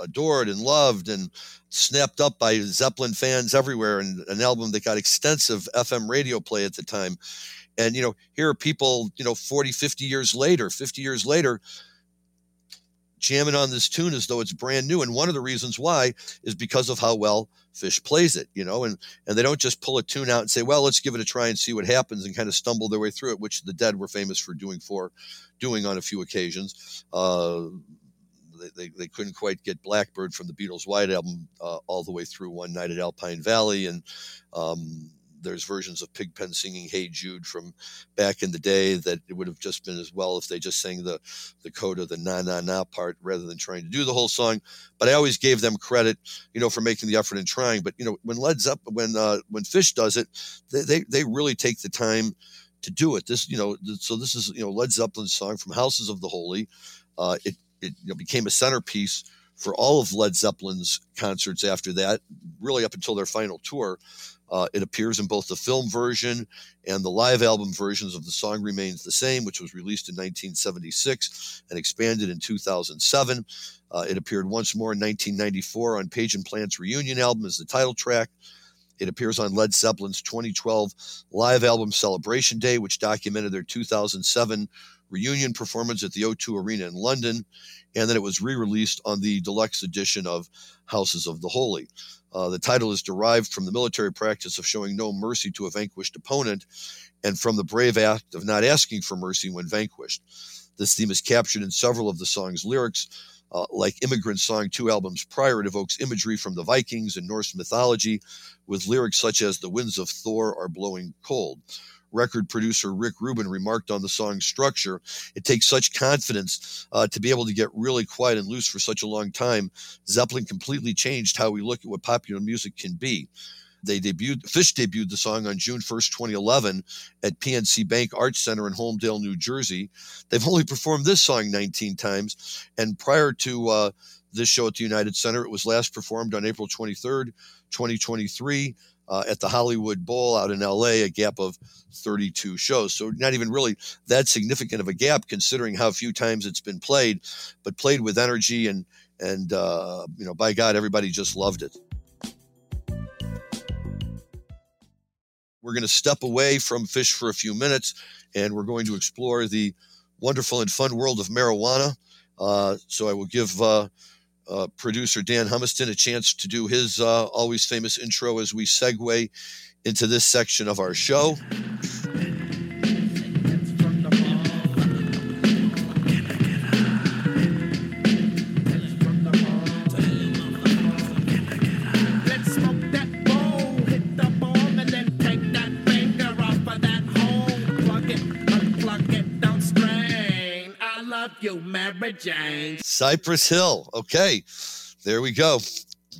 adored and loved and snapped up by Zeppelin fans everywhere and an album that got extensive FM radio play at the time. And you know, here are people, you know, 40, 50 years later, 50 years later jamming on this tune as though it's brand new and one of the reasons why is because of how well Phish plays it you know and and they don't just pull a tune out and say well let's give it a try and see what happens and kind of stumble their way through it which the dead were famous for doing for doing on a few occasions uh, they, they, couldn't quite get Blackbird from the Beatles' White Album uh, all the way through One Night at Alpine Valley, and um, there's versions of Pigpen singing "Hey Jude" from back in the day that it would have just been as well if they just sang the the coda, the na na na part, rather than trying to do the whole song. But I always gave them credit, you know, for making the effort and trying. But you know, when Led Zeppelin, when uh, when Phish does it, they, they they really take the time to do it. This, you know, so this is you know Led Zeppelin's song from Houses of the Holy. Uh, it it you know, became a centerpiece for all of Led Zeppelin's concerts after that, really up until their final tour. Uh, it appears in both the film version and the live album versions of the song remains the same, which was released in 1976 and expanded in 2007. Uh, it appeared once more in 1994 on Page and Plant's reunion album as the title track. It appears on Led Zeppelin's 2012 live album Celebration Day, which documented their 2007 reunion performance at the O2 Arena in London. And then it was re released on the deluxe edition of Houses of the Holy. Uh, the title is derived from the military practice of showing no mercy to a vanquished opponent and from the brave act of not asking for mercy when vanquished. This theme is captured in several of the song's lyrics. Uh, like Immigrant Song, two albums prior, it evokes imagery from the Vikings and Norse mythology with lyrics such as The winds of Thor are blowing cold record producer Rick Rubin remarked on the song's structure. It takes such confidence uh, to be able to get really quiet and loose for such a long time. Zeppelin completely changed how we look at what popular music can be. They debuted, Phish debuted the song on June 1st, 2011 at PNC Bank Arts Center in Holmdel, New Jersey. They've only performed this song 19 times. And prior to uh, this show at the United Center, it was last performed on April 23rd, 2023 uh, at the Hollywood Bowl out in LA, a gap of 32 shows. So not even really that significant of a gap considering how few times it's been played, but played with energy and and uh, you know by God everybody just loved it. We're going to step away from Phish for a few minutes, and we're going to explore the wonderful and fun world of marijuana. Uh, so I will give uh, producer Dan Humiston a chance to do his uh, always famous intro as we segue into this section of our show. You, Mary Jane. Cypress Hill. Okay, there we go.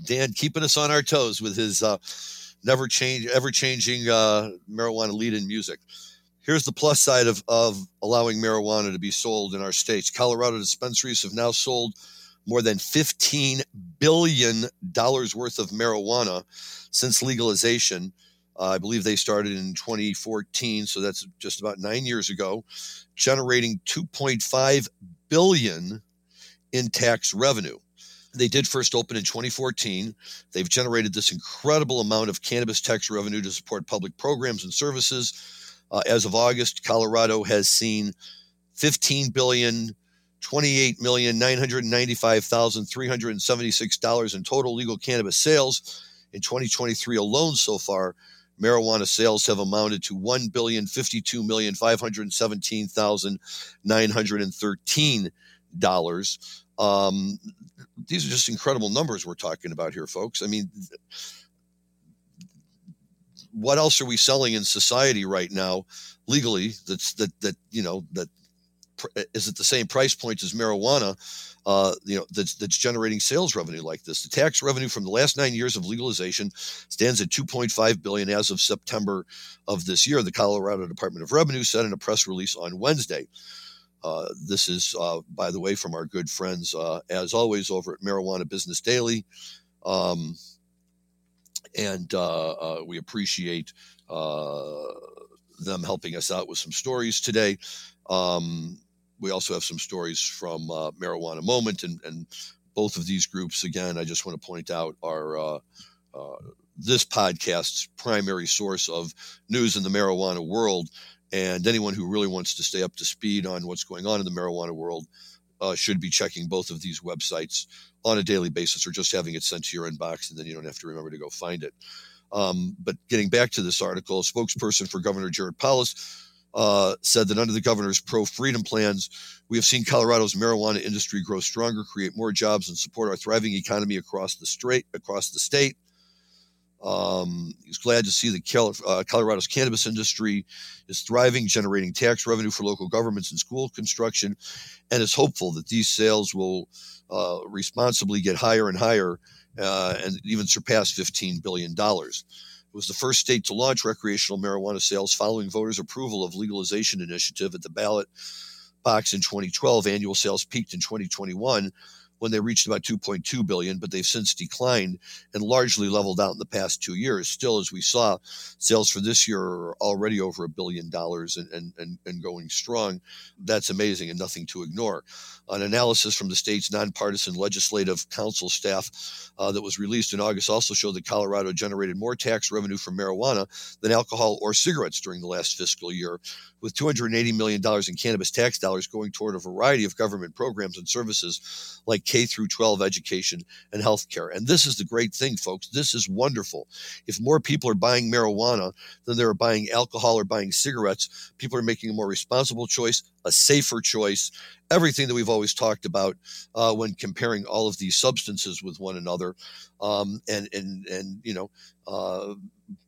Dan keeping us on our toes with his uh, never change, ever changing uh, marijuana lead in music. Here's the plus side of, of allowing marijuana to be sold in our states. Colorado dispensaries have now sold more than $15 billion worth of marijuana since legalization. Uh, I believe they started in 2014, so that's just about nine years ago, generating 2.5 billion in tax revenue. They did first open in 2014. They've generated this incredible amount of cannabis tax revenue to support public programs and services. Uh, as of August, Colorado has seen 15 billion $28,995,376 in total legal cannabis sales. In 2023 alone so far, marijuana sales have amounted to $1,052,517,913. Um, these are just incredible numbers we're talking about here, folks. I mean, what else are we selling in society right now legally that's that that you know that is at the same price point as marijuana, uh, you know, that's, that's generating sales revenue like this. The tax revenue from the last nine years of legalization stands at 2.5 billion as of September of this year. The Colorado Department of Revenue said in a press release on Wednesday. Uh, this is, uh, by the way, from our good friends, uh, as always, over at Marijuana Business Daily. Um, and uh, uh, we appreciate them helping us out with some stories today. Um, we also have some stories from uh, Marijuana Moment, and, and both of these groups, again, I just want to point out, are uh, uh, this podcast's primary source of news in the marijuana world. And anyone who really wants to stay up to speed on what's going on in the marijuana world uh, should be checking both of these websites on a daily basis or just having it sent to your inbox, and then you don't have to remember to go find it. Um, but getting back to this article, spokesperson for Governor Jared Polis uh, said that under the governor's pro freedom plans, we have seen Colorado's marijuana industry grow stronger, create more jobs, and support our thriving economy across the state. Across the state, um, he's glad to see that uh, Colorado's cannabis industry is thriving, generating tax revenue for local governments and school construction, and is hopeful that these sales will uh, responsibly get higher and higher uh, and even surpass $15 billion was the first state to launch recreational marijuana sales following voters' approval of legalization initiative at the ballot box in 2012. Annual sales peaked in 2021 when they reached about 2.2 billion, but they've since declined and largely leveled out in the past two years. Still, as we saw, sales for this year are already over a billion dollars and, and, and, and going strong. That's amazing and nothing to ignore. An analysis from the state's nonpartisan legislative council staff uh, that was released in August also showed that Colorado generated more tax revenue from marijuana than alcohol or cigarettes during the last fiscal year, with $280 million in cannabis tax dollars going toward a variety of government programs and services like K through 12 education and healthcare. And this is the great thing, folks. This is wonderful. If more people are buying marijuana than they're buying alcohol or buying cigarettes, people are making a more responsible choice, a safer choice, everything that we've always talked about uh, when comparing all of these substances with one another. Um, and, and, and, you know, uh,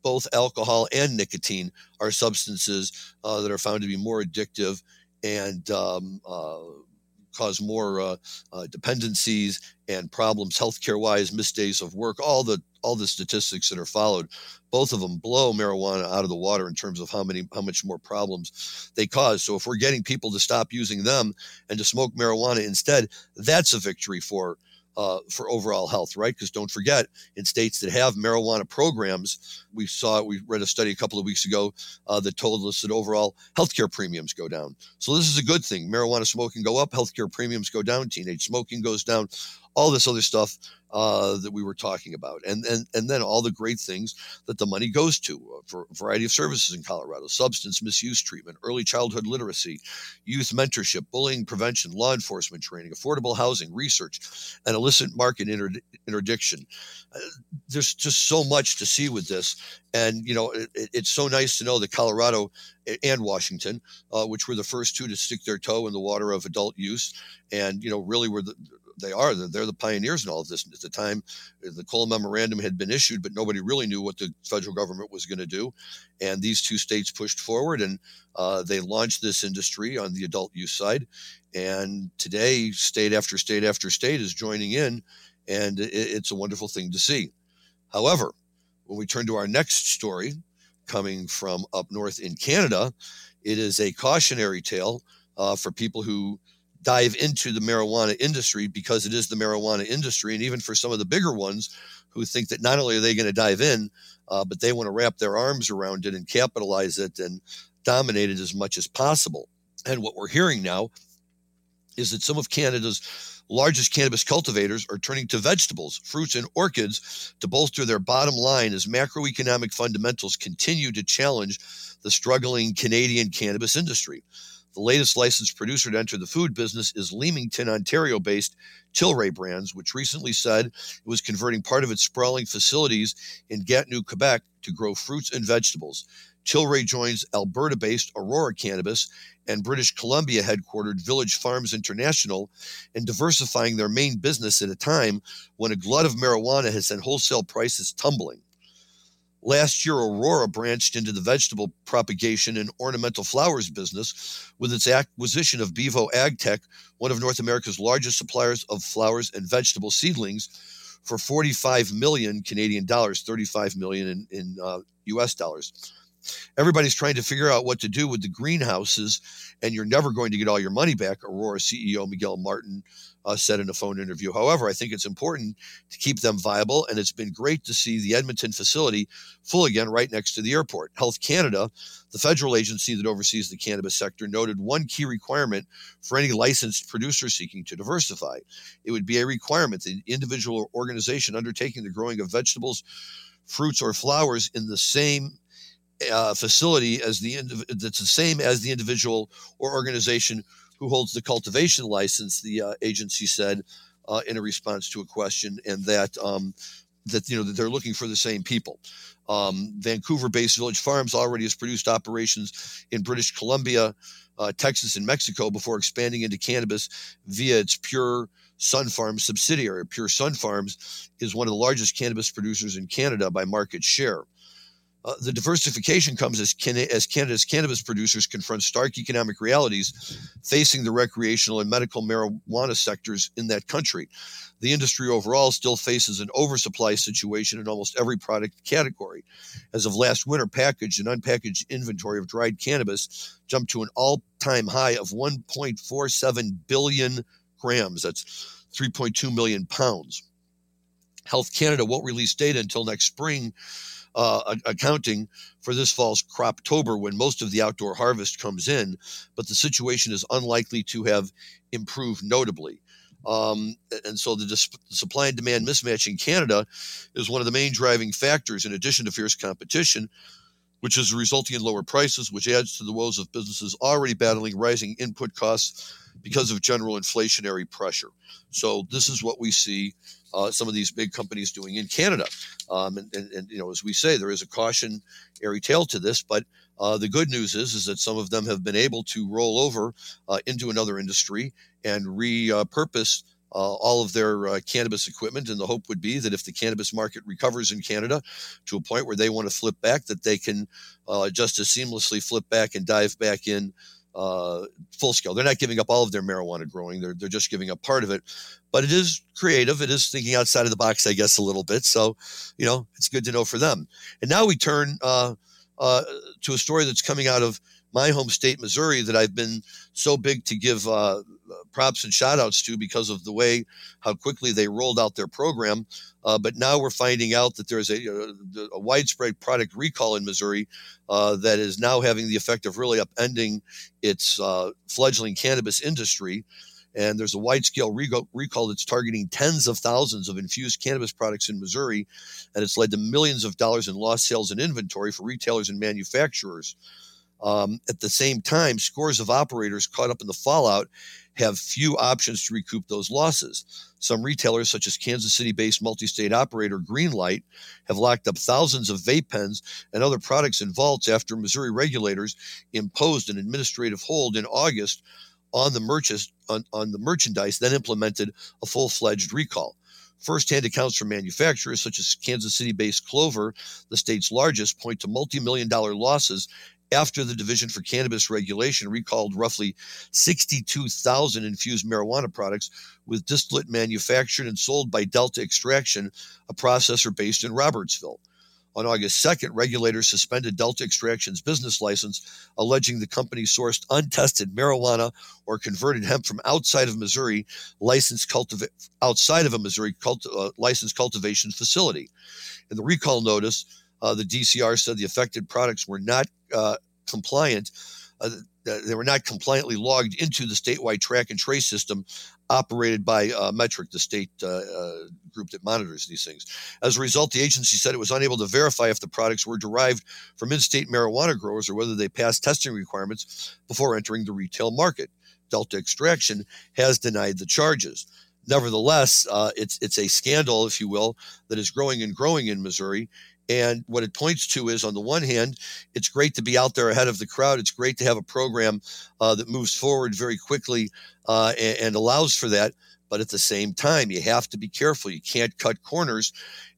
both alcohol and nicotine are substances uh, that are found to be more addictive and um, uh, cause more uh, uh, dependencies and problems healthcare wise, missed days of work, all the all the statistics that are followed. Both of them blow marijuana out of the water in terms of how many how much more problems they cause. So if we're getting people to stop using them and to smoke marijuana instead, that's a victory for uh, for overall health, right? Because don't forget, in states that have marijuana programs, we saw, we read a study a couple of weeks ago uh, that told us that overall healthcare premiums go down. So this is a good thing. Marijuana smoking go up, healthcare premiums go down, teenage smoking goes down, all this other stuff uh, that we were talking about, and and and then all the great things that the money goes to uh, for a variety of services in Colorado: substance misuse treatment, early childhood literacy, youth mentorship, bullying prevention, law enforcement training, affordable housing, research, and illicit market inter- interdiction. Uh, there's just so much to see with this, and you know it, it's so nice to know that Colorado and Washington, uh, which were the first two to stick their toe in the water of adult use, and you know really were the they are they're the pioneers in all of this. At the time, the Cole Memorandum had been issued, but nobody really knew what the federal government was going to do. And these two states pushed forward, and uh, they launched this industry on the adult use side. And today, state after state after state is joining in, and it, it's a wonderful thing to see. However, when we turn to our next story, coming from up north in Canada. It is a cautionary tale uh, for people who dive into the marijuana industry because it is the marijuana industry, and even for some of the bigger ones who think that not only are they going to dive in, uh, but they want to wrap their arms around it and capitalize it and dominate it as much as possible. And what we're hearing now is that some of Canada's largest cannabis cultivators are turning to vegetables, fruits, and orchids to bolster their bottom line as macroeconomic fundamentals continue to challenge the struggling Canadian cannabis industry. The latest licensed producer to enter the food business is Leamington, Ontario based Tilray Brands, which recently said it was converting part of its sprawling facilities in Gatineau, Quebec to grow fruits and vegetables. Tilray joins Alberta based Aurora Cannabis and British Columbia headquartered Village Farms International in diversifying their main business at a time when a glut of marijuana has sent wholesale prices tumbling. Last year, Aurora branched into the vegetable propagation and ornamental flowers business with its acquisition of Bevo AgTech, one of North America's largest suppliers of flowers and vegetable seedlings, for 45 million Canadian dollars, 35 million in, in uh, US dollars everybody's trying to figure out what to do with the greenhouses, and you're never going to get all your money back. Aurora CEO Miguel Martin uh, said in a phone interview. However, I think it's important to keep them viable, and it's been great to see the Edmonton facility full again right next to the airport. Health Canada, the federal agency that oversees the cannabis sector, noted one key requirement for any licensed producer seeking to diversify. It would be a requirement that the individual organization undertaking the growing of vegetables, fruits, or flowers in the same uh, facility as the that's the same as the individual or organization who holds the cultivation license. The uh, agency said uh, in a response to a question, and that um, that you know that they're looking for the same people. Um, Vancouver-based Village Farms already has produced operations in British Columbia, uh, Texas, and Mexico before expanding into cannabis via its Pure Sunfarms subsidiary. Pure Sunfarms is one of the largest cannabis producers in Canada by market share. Uh, the diversification comes as, can- as Canada's cannabis producers confront stark economic realities facing the recreational and medical marijuana sectors in that country. The industry overall still faces an oversupply situation in almost every product category. As of last winter, packaged and unpackaged inventory of dried cannabis jumped to an all time high of 1.47 billion grams. That's 3.2 million pounds. Health Canada won't release data until next spring uh, accounting for this fall's croptober when most of the outdoor harvest comes in, but the situation is unlikely to have improved notably. Um, and so the dis- supply and demand mismatch in Canada is one of the main driving factors, in addition to fierce competition, which is resulting in lower prices, which adds to the woes of businesses already battling rising input costs because of general inflationary pressure. So this is what we see uh, some of these big companies doing in Canada. Um, and, and, and, you know, as we say, there is a cautionary tale to this, but uh, the good news is is that some of them have been able to roll over uh, into another industry and repurpose. Uh, all of their uh, cannabis equipment, and the hope would be that if the cannabis market recovers in Canada to a point where they want to flip back, that they can uh, just as seamlessly flip back and dive back in uh, full scale. They're not giving up all of their marijuana growing. They're, they're just giving up part of it. But it is creative. It is thinking outside of the box, I guess, a little bit. So, you know, it's good to know for them. And now we turn uh, uh, to a story that's coming out of my home state, Missouri, that I've been so big to give uh, props and shout outs to because of the way how quickly they rolled out their program. Uh, but now we're finding out that there's a, a, a widespread product recall in Missouri uh, that is now having the effect of really upending its uh, fledgling cannabis industry. And there's a wide scale recall that's targeting tens of thousands of infused cannabis products in Missouri. And it's led to millions of dollars in lost sales and inventory for retailers and manufacturers. Um, at the same time, scores of operators caught up in the fallout have few options to recoup those losses. Some retailers, such as Kansas City based multi state operator Greenlight, have locked up thousands of vape pens and other products in vaults after Missouri regulators imposed an administrative hold in August on the, merchants, on, on the merchandise, then implemented a full fledged recall. First hand accounts from manufacturers such as Kansas City based Clover, the state's largest, point to multi million dollar losses after the Division for Cannabis Regulation recalled roughly 62,000 infused marijuana products with distillate manufactured and sold by Delta Extraction, a processor based in Robertsville. On August 2nd, regulators suspended Delta Extraction's business license, alleging the company sourced untested marijuana or converted hemp from outside of Missouri, licensed cultiva- outside of a Missouri uh, licensed cultivation facility. In the recall notice, uh, the DCR said the affected products were not uh, compliant. Uh, they were not compliantly logged into the statewide track and trace system operated by uh, Metrc, the state uh, uh, group that monitors these things. As a result, the agency said it was unable to verify if the products were derived from in state marijuana growers or whether they passed testing requirements before entering the retail market. Delta Extraction has denied the charges. Nevertheless, uh, it's it's a scandal, if you will, that is growing and growing in Missouri, and what it points to is, on the one hand, it's great to be out there ahead of the crowd. It's great to have a program uh, that moves forward very quickly uh, and, and, allows for that. But at the same time, you have to be careful. You can't cut corners.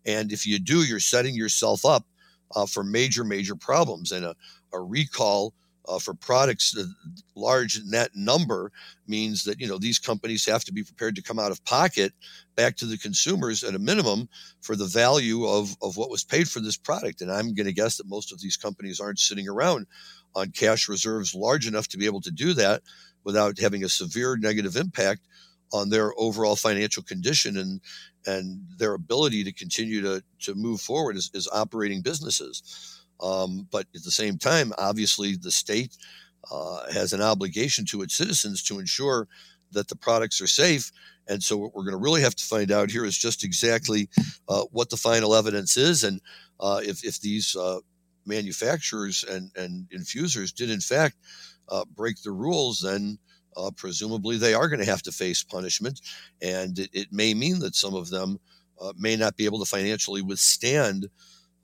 And if you do, you're setting yourself up uh, for major, major problems. And a, a recall uh, for products, the large net number means that you know these companies have to be prepared to come out of pocket back to the consumers at a minimum for the value of, of what was paid for this product. And I'm going to guess that most of these companies aren't sitting around on cash reserves large enough to be able to do that without having a severe negative impact on their overall financial condition and and their ability to continue to to move forward as, as operating businesses. Um, but at the same time, obviously, the state uh, has an obligation to its citizens to ensure that the products are safe. And so, what we're going to really have to find out here is just exactly uh, what the final evidence is, and uh, if if these uh, manufacturers and and infusers did in fact uh, break the rules, then. Uh, presumably, they are going to have to face punishment, and it, it may mean that some of them may not be able to financially withstand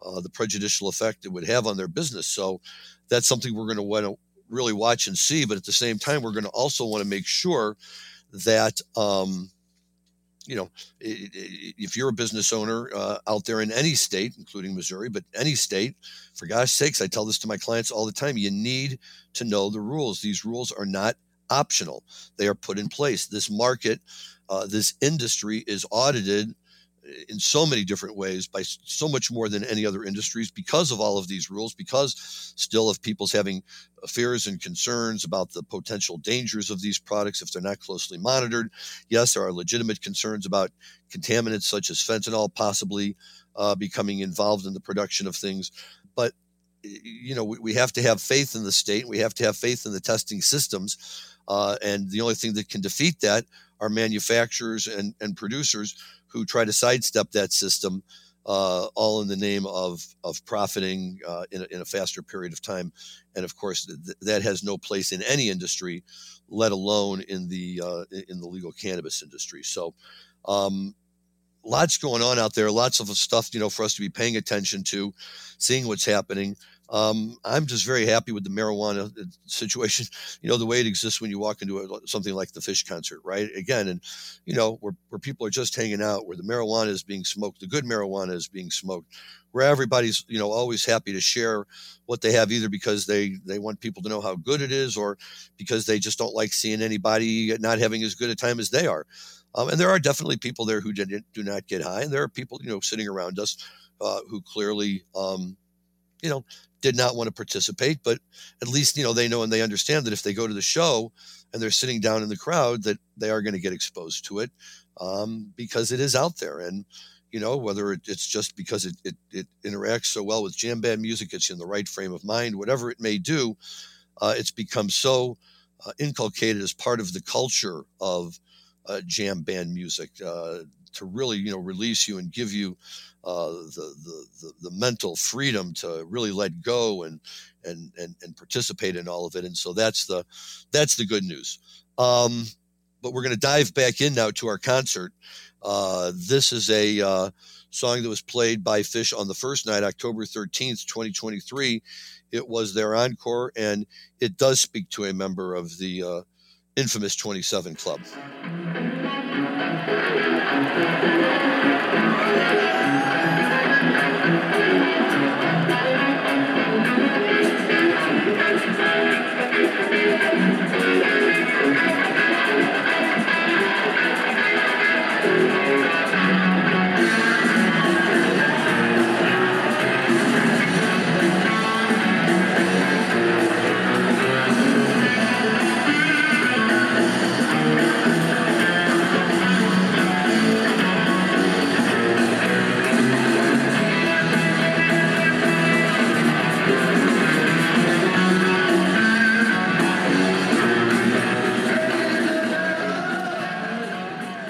uh, the prejudicial effect it would have on their business. So that's something we're going to want to really watch and see. But at the same time, we're going to also want to make sure that, um, you know, if you're a business owner uh, out there in any state, including Missouri, but any state, for gosh sakes, I tell this to my clients all the time you need to know the rules. These rules are not optional, they are put in place. This market, uh, this industry is audited in so many different ways by so much more than any other industries because of all of these rules because still of people's having fears and concerns about the potential dangers of these products if they're not closely monitored. Yes there are legitimate concerns about contaminants such as fentanyl possibly uh, becoming involved in the production of things but you know we, we have to have faith in the state we have to have faith in the testing systems uh, and the only thing that can defeat that are manufacturers and, and producers who try to sidestep that system, uh, all in the name of of profiting uh, in, a, in, a, faster period of time. And of course, th- that has no place in any industry, let alone in the uh, in the legal cannabis industry. So. Um, lots going on out there, lots of stuff, you know, for us to be paying attention to, seeing what's happening. Um, I'm just very happy with the marijuana uh, situation. You know, the way it exists when you walk into a, something like the Phish concert, right? Again, and you know, where where people are just hanging out, where the marijuana is being smoked, the good marijuana is being smoked, where everybody's you know always happy to share what they have, either because they they want people to know how good it is, or because they just don't like seeing anybody not having as good a time as they are. Um, and there are definitely people there who did, do not get high, and there are people you know sitting around us uh, who clearly. Um, you know, did not want to participate, but at least, you know, they know and they understand that if they go to the show and they're sitting down in the crowd, that they are going to get exposed to it um, because it is out there. And, you know, whether it's just because it, it, it, interacts so well with jam band music, it's in the right frame of mind, whatever it may do, uh, it's become so uh, inculcated as part of the culture of uh, jam band music uh, to really, you know, release you and give you uh, the, the, the, the, mental freedom to really let go and, and, and, and participate in all of it. And so that's the, that's the good news. Um, but we're going to dive back in now to our concert. Uh, this is a uh, song that was played by Phish on the first night, October 13th, 2023. It was their encore, and it does speak to a member of the uh, infamous 27 Club.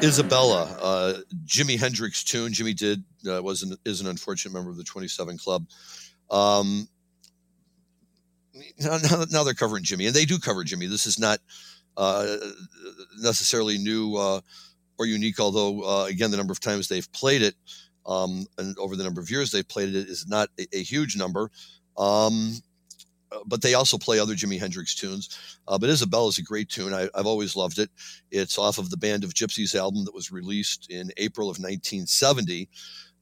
Isabella, uh, Jimi Hendrix tune. Jimi did uh, was an, is an unfortunate member of the 27 Club. Um, now, now, they're covering Jimi, and they do cover Jimi. This is not uh, necessarily new uh, or unique, although uh, again, the number of times they've played it um, and over the number of years they've played it is not a, a huge number. Um, but they also play other Jimi Hendrix tunes. Uh, but Isabella is a great tune. I, have always loved it. It's off of the Band of Gypsys album that was released in April of 1970.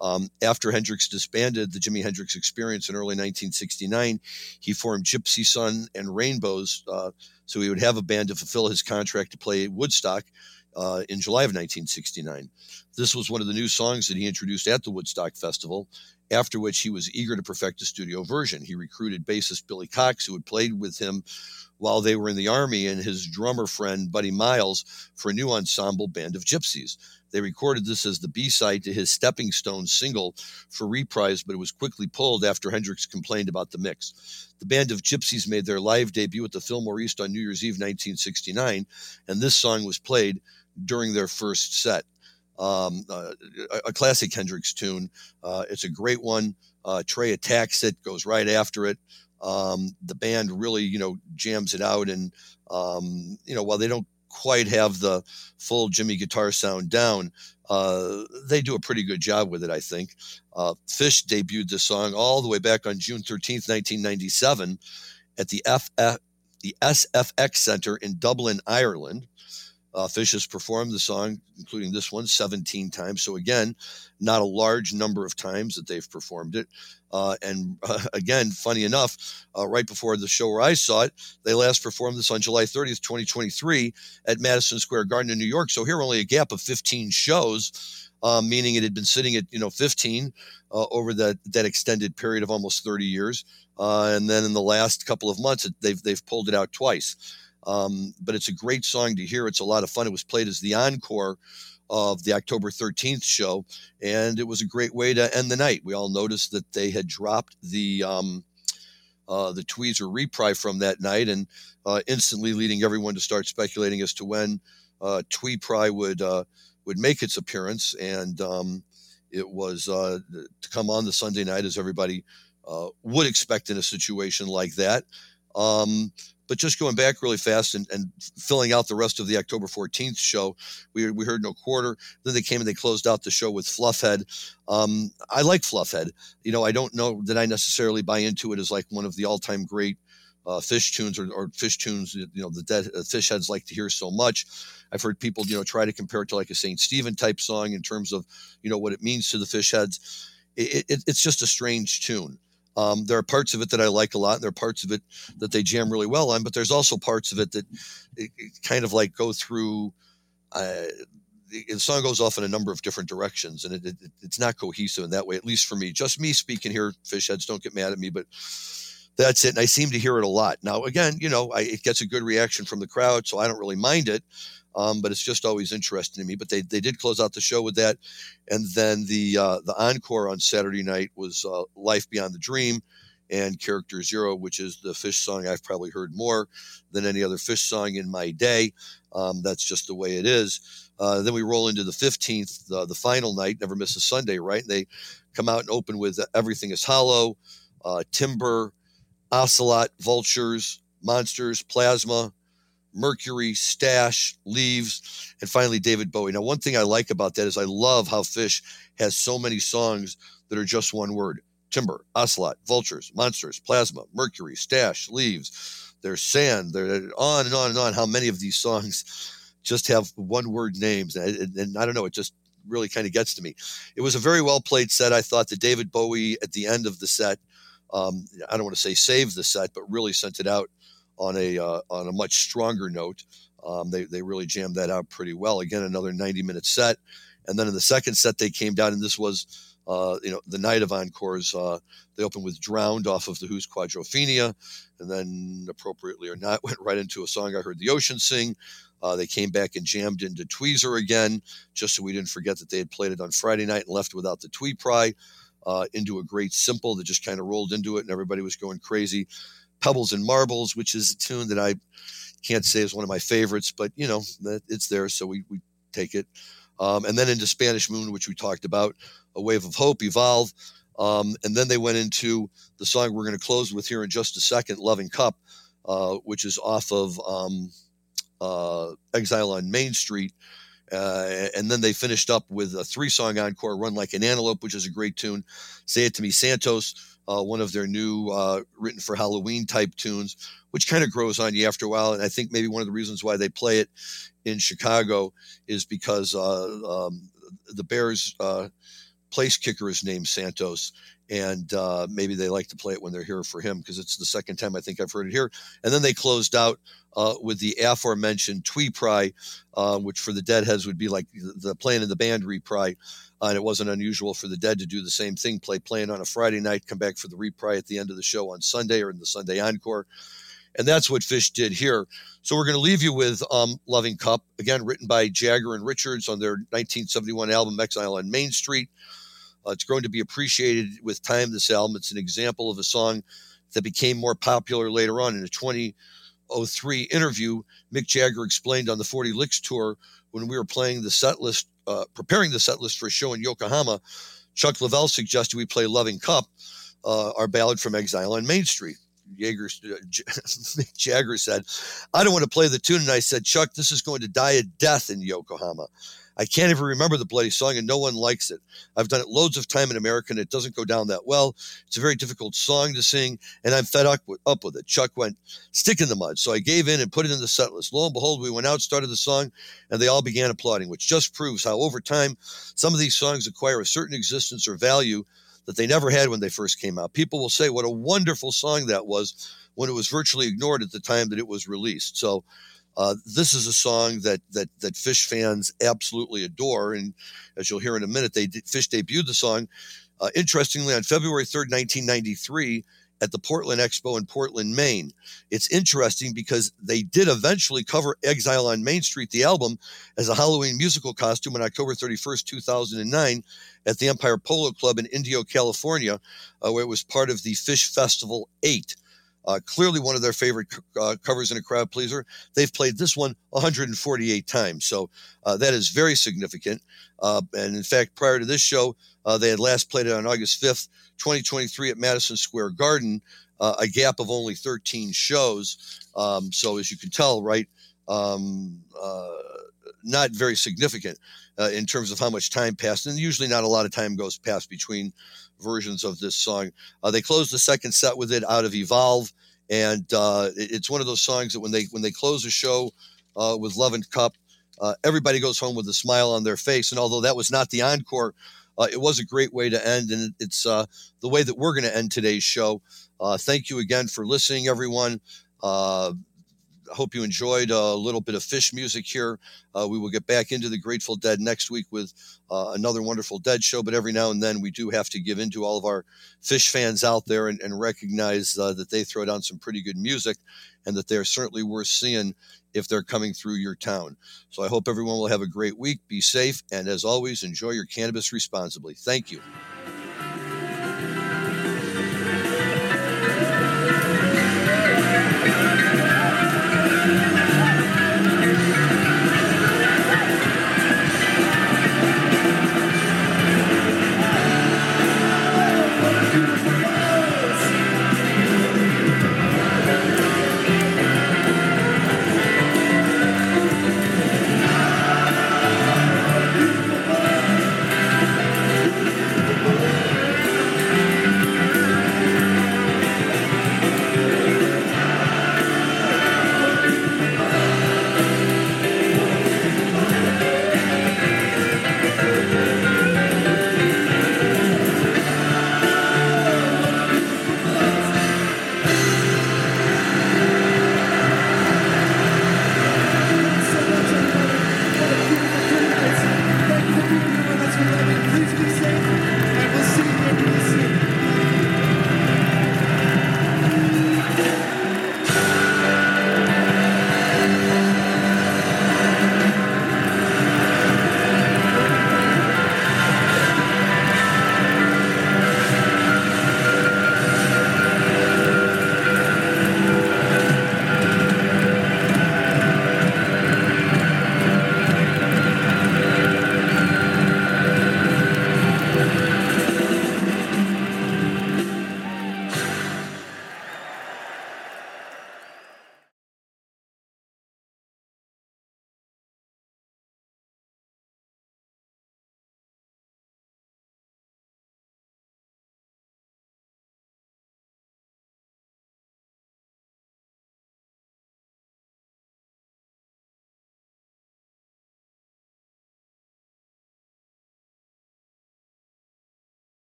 Um, after Hendrix disbanded the Jimi Hendrix Experience in early 1969, he formed Gypsy Sun and Rainbows uh, so he would have a band to fulfill his contract to play Woodstock uh, in July of 1969. This was one of the new songs that he introduced at the Woodstock Festival, after which he was eager to perfect a studio version. He recruited bassist Billy Cox, who had played with him while they were in the Army, and his drummer friend Buddy Miles for a new ensemble band of gypsys. They recorded this as the B side to his Stepping Stone single for reprise, but it was quickly pulled after Hendrix complained about the mix. The band of gypsys made their live debut at the Fillmore East on New Year's Eve 1969, and this song was played during their first set. Um, uh, a classic Hendrix tune. Uh, it's a great one. Uh, Trey attacks it, goes right after it. Um, the band really, you know, jams it out, and um, you know, while they don't quite have the full Jimi guitar sound down, uh, they do a pretty good job with it, I think. Uh, Phish debuted this song all the way back on June 13th, 1997, at the FF, the SFX Center in Dublin, Ireland. Uh, Phish has performed the song, including this one, 17 times. So, again, not a large number of times that they've performed it. Uh, and uh, again, funny enough, uh, right before the show where I saw it, they last performed this on July 30th, 2023, at Madison Square Garden in New York. So, here only a gap of 15 shows. Um, meaning it had been sitting at you know 15 uh, over that that extended period of almost 30 years, uh, and then in the last couple of months they've they've pulled it out twice. Um, but it's a great song to hear. It's a lot of fun. It was played as the encore of the October 13th show, and it was a great way to end the night. We all noticed that they had dropped the um, uh, the Tweezer reprise from that night, and uh, instantly leading everyone to start speculating as to when uh, Tweeprise would uh, would make its appearance, and um, it was uh, to come on the Sunday night as everybody uh, would expect in a situation like that. Um, but just going back really fast and, and filling out the rest of the October 14th show, we, we heard no quarter. Then they came and they closed out the show with Fluffhead. Um, I like Fluffhead. You know, I don't know that I necessarily buy into it as like one of the all time great uh, Phish tunes or, or, Phish tunes, you know, the dead uh, Phish heads like to hear so much. I've heard people, you know, try to compare it to like a St. Stephen type song in terms of, you know, what it means to the Phish heads. It, it, it's just a strange tune. Um, there are parts of it that I like a lot. And there are parts of it that they jam really well on, but there's also parts of it that it, it kind of like go through. Uh, the song goes off in a number of different directions, and it, it, it's not cohesive in that way. At least for me, just me speaking here. Phish heads, don't get mad at me, but that's it. And I seem to hear it a lot now. Again, you know, I, it gets a good reaction from the crowd, so I don't really mind it. Um, but it's just always interesting to me. But they, they did close out the show with that, and then the uh, the encore on Saturday night was uh, "Life Beyond the Dream" and "Character Zero, which is the Phish song I've probably heard more than any other Phish song in my day. Um, that's just the way it is. Uh, then we roll into the 15th, the final night, never miss a Sunday, right? And they come out and open with "Everything Is Hollow," uh, "Timber," "Ocelot," "Vultures," "Monsters," "Plasma." Mercury, Stash, Leaves, and finally David Bowie. Now, one thing I like about that is I love how Phish has so many songs that are just one word timber, ocelot, vultures, monsters, plasma, mercury, stash, leaves. There's sand. They're on and on and on. How many of these songs just have one word names? And, and, and I don't know. It just really kind of gets to me. It was a very well played set. I thought that David Bowie at the end of the set, um, I don't want to say saved the set, but really sent it out on a uh, on a much stronger note. Um, they they really jammed that out pretty well. Again, another 90 minute set, and then in the second set they came down, and this was. Uh, you know, the night of encores, uh, they opened with "Drowned" off of the Who's Quadrophenia, and then, appropriately or not, went right into a song I heard the ocean sing. Uh, they came back and jammed into Tweezer again, just so we didn't forget that they had played it on Friday night and left without the Tweeprise. Uh, into a great simple that just kind of rolled into it, and everybody was going crazy. Pebbles and Marbles, which is a tune that I can't say is one of my favorites, but you know, it's there, so we, we take it. um, and then into Spanish Moon, which we talked about, A Wave of Hope, Evolve. Um, and then they went into the song we're going to close with here in just a second, Loving Cup, uh, which is off of um, uh, Exile on Main Street. Uh, and then they finished up with a three song encore, Run Like an Antelope, which is a great tune. Say It to Me Santos, uh, one of their new uh, written for Halloween type tunes, which kind of grows on you after a while. And I think maybe one of the reasons why they play it in Chicago is because uh, um, the Bears uh, place kicker is named Santos, and uh, maybe they like to play it when they're here for him because it's the second time I think I've heard it here. And then they closed out uh, with the aforementioned Tweeprise, uh, which for the Deadheads would be like the playing in the band reprise. Uh, and it wasn't unusual for the Dead to do the same thing, play playing on a Friday night, come back for the reprise at the end of the show on Sunday or in the Sunday encore. And that's what Phish did here. So we're going to leave you with um, Loving Cup, again, written by Jagger and Richards on their 1971 album Exile on Main Street. Uh, it's going to be appreciated with time, this album. It's an example of a song that became more popular later on. In a 2003 interview, Mick Jagger explained on the 40 Licks tour when we were playing the set list, uh, preparing the set list for a show in Yokohama, Chuck Leavell suggested we play Loving Cup, uh, our ballad from Exile on Main Street. Uh, Mick Jagger said, I don't want to play the tune. And I said, Chuck, this is going to die a death in Yokohama. I can't even remember the bloody song, and no one likes it. I've done it loads of time in America, and it doesn't go down that well. It's a very difficult song to sing, and I'm fed up with, up with it. Chuck went, stick in the mud. So I gave in and put it in the set list. Lo and behold, we went out, started the song, and they all began applauding, which just proves how over time some of these songs acquire a certain existence or value that they never had when they first came out. People will say what a wonderful song that was when it was virtually ignored at the time that it was released. So uh, this is a song that that that Phish fans absolutely adore, and as you'll hear in a minute, they Phish debuted the song. Uh, interestingly, on February third, nineteen ninety three, at the Portland Expo in Portland, Maine. It's interesting because they did eventually cover Exile on Main Street, the album, as a Halloween musical costume on October 31st, 2009, at the Empire Polo Club in Indio, California, uh, where it was part of the Phish Festival 8. Uh, clearly, one of their favorite uh, covers and a crowd pleaser. They've played this one 148 times, so uh, that is very significant. Uh, and in fact, prior to this show, uh, they had last played it on August 5th, 2023, at Madison Square Garden, uh, a gap of only 13 shows. Um, so, as you can tell, right, um, not very significant in terms of how much time passed, and usually not a lot of time goes past between versions of this song. Uh, they closed the second set with it out of Evolve, and uh, it, it's one of those songs that when they when they close a show uh, with Loving Cup, uh, everybody goes home with a smile on their face. And although that was not the encore, uh, it was a great way to end, and it's uh, the way that we're going to end today's show. thank you again for listening, everyone. I hope you enjoyed a little bit of Phish music here. Uh, we will get back into the Grateful Dead next week with uh, another wonderful Dead show. But every now and then we do have to give in to all of our Phish fans out there and, and recognize uh, that they throw down some pretty good music and that they're certainly worth seeing if they're coming through your town. So I hope everyone will have a great week. Be safe. And as always, enjoy your cannabis responsibly. Thank you.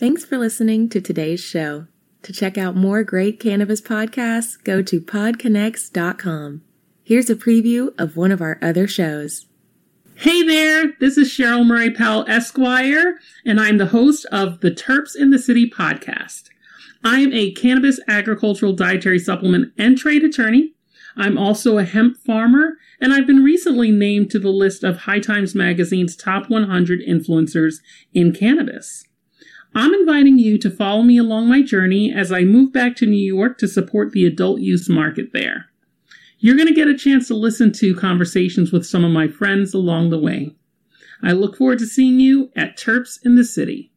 Thanks for listening to today's show. To check out more great cannabis podcasts, go to podconx.com. Here's a preview of one of our other shows. Hey there, this is Cheryl Murray Powell Esquire, and I'm the host of the Terps in the City podcast. I am a cannabis agricultural dietary supplement and trade attorney. I'm also a hemp farmer, and I've been recently named to the list of High Times Magazine's top 100 influencers in cannabis. I'm inviting you to follow me along my journey as I move back to New York to support the adult use market there. You're going to get a chance to listen to conversations with some of my friends along the way. I look forward to seeing you at Terps in the City.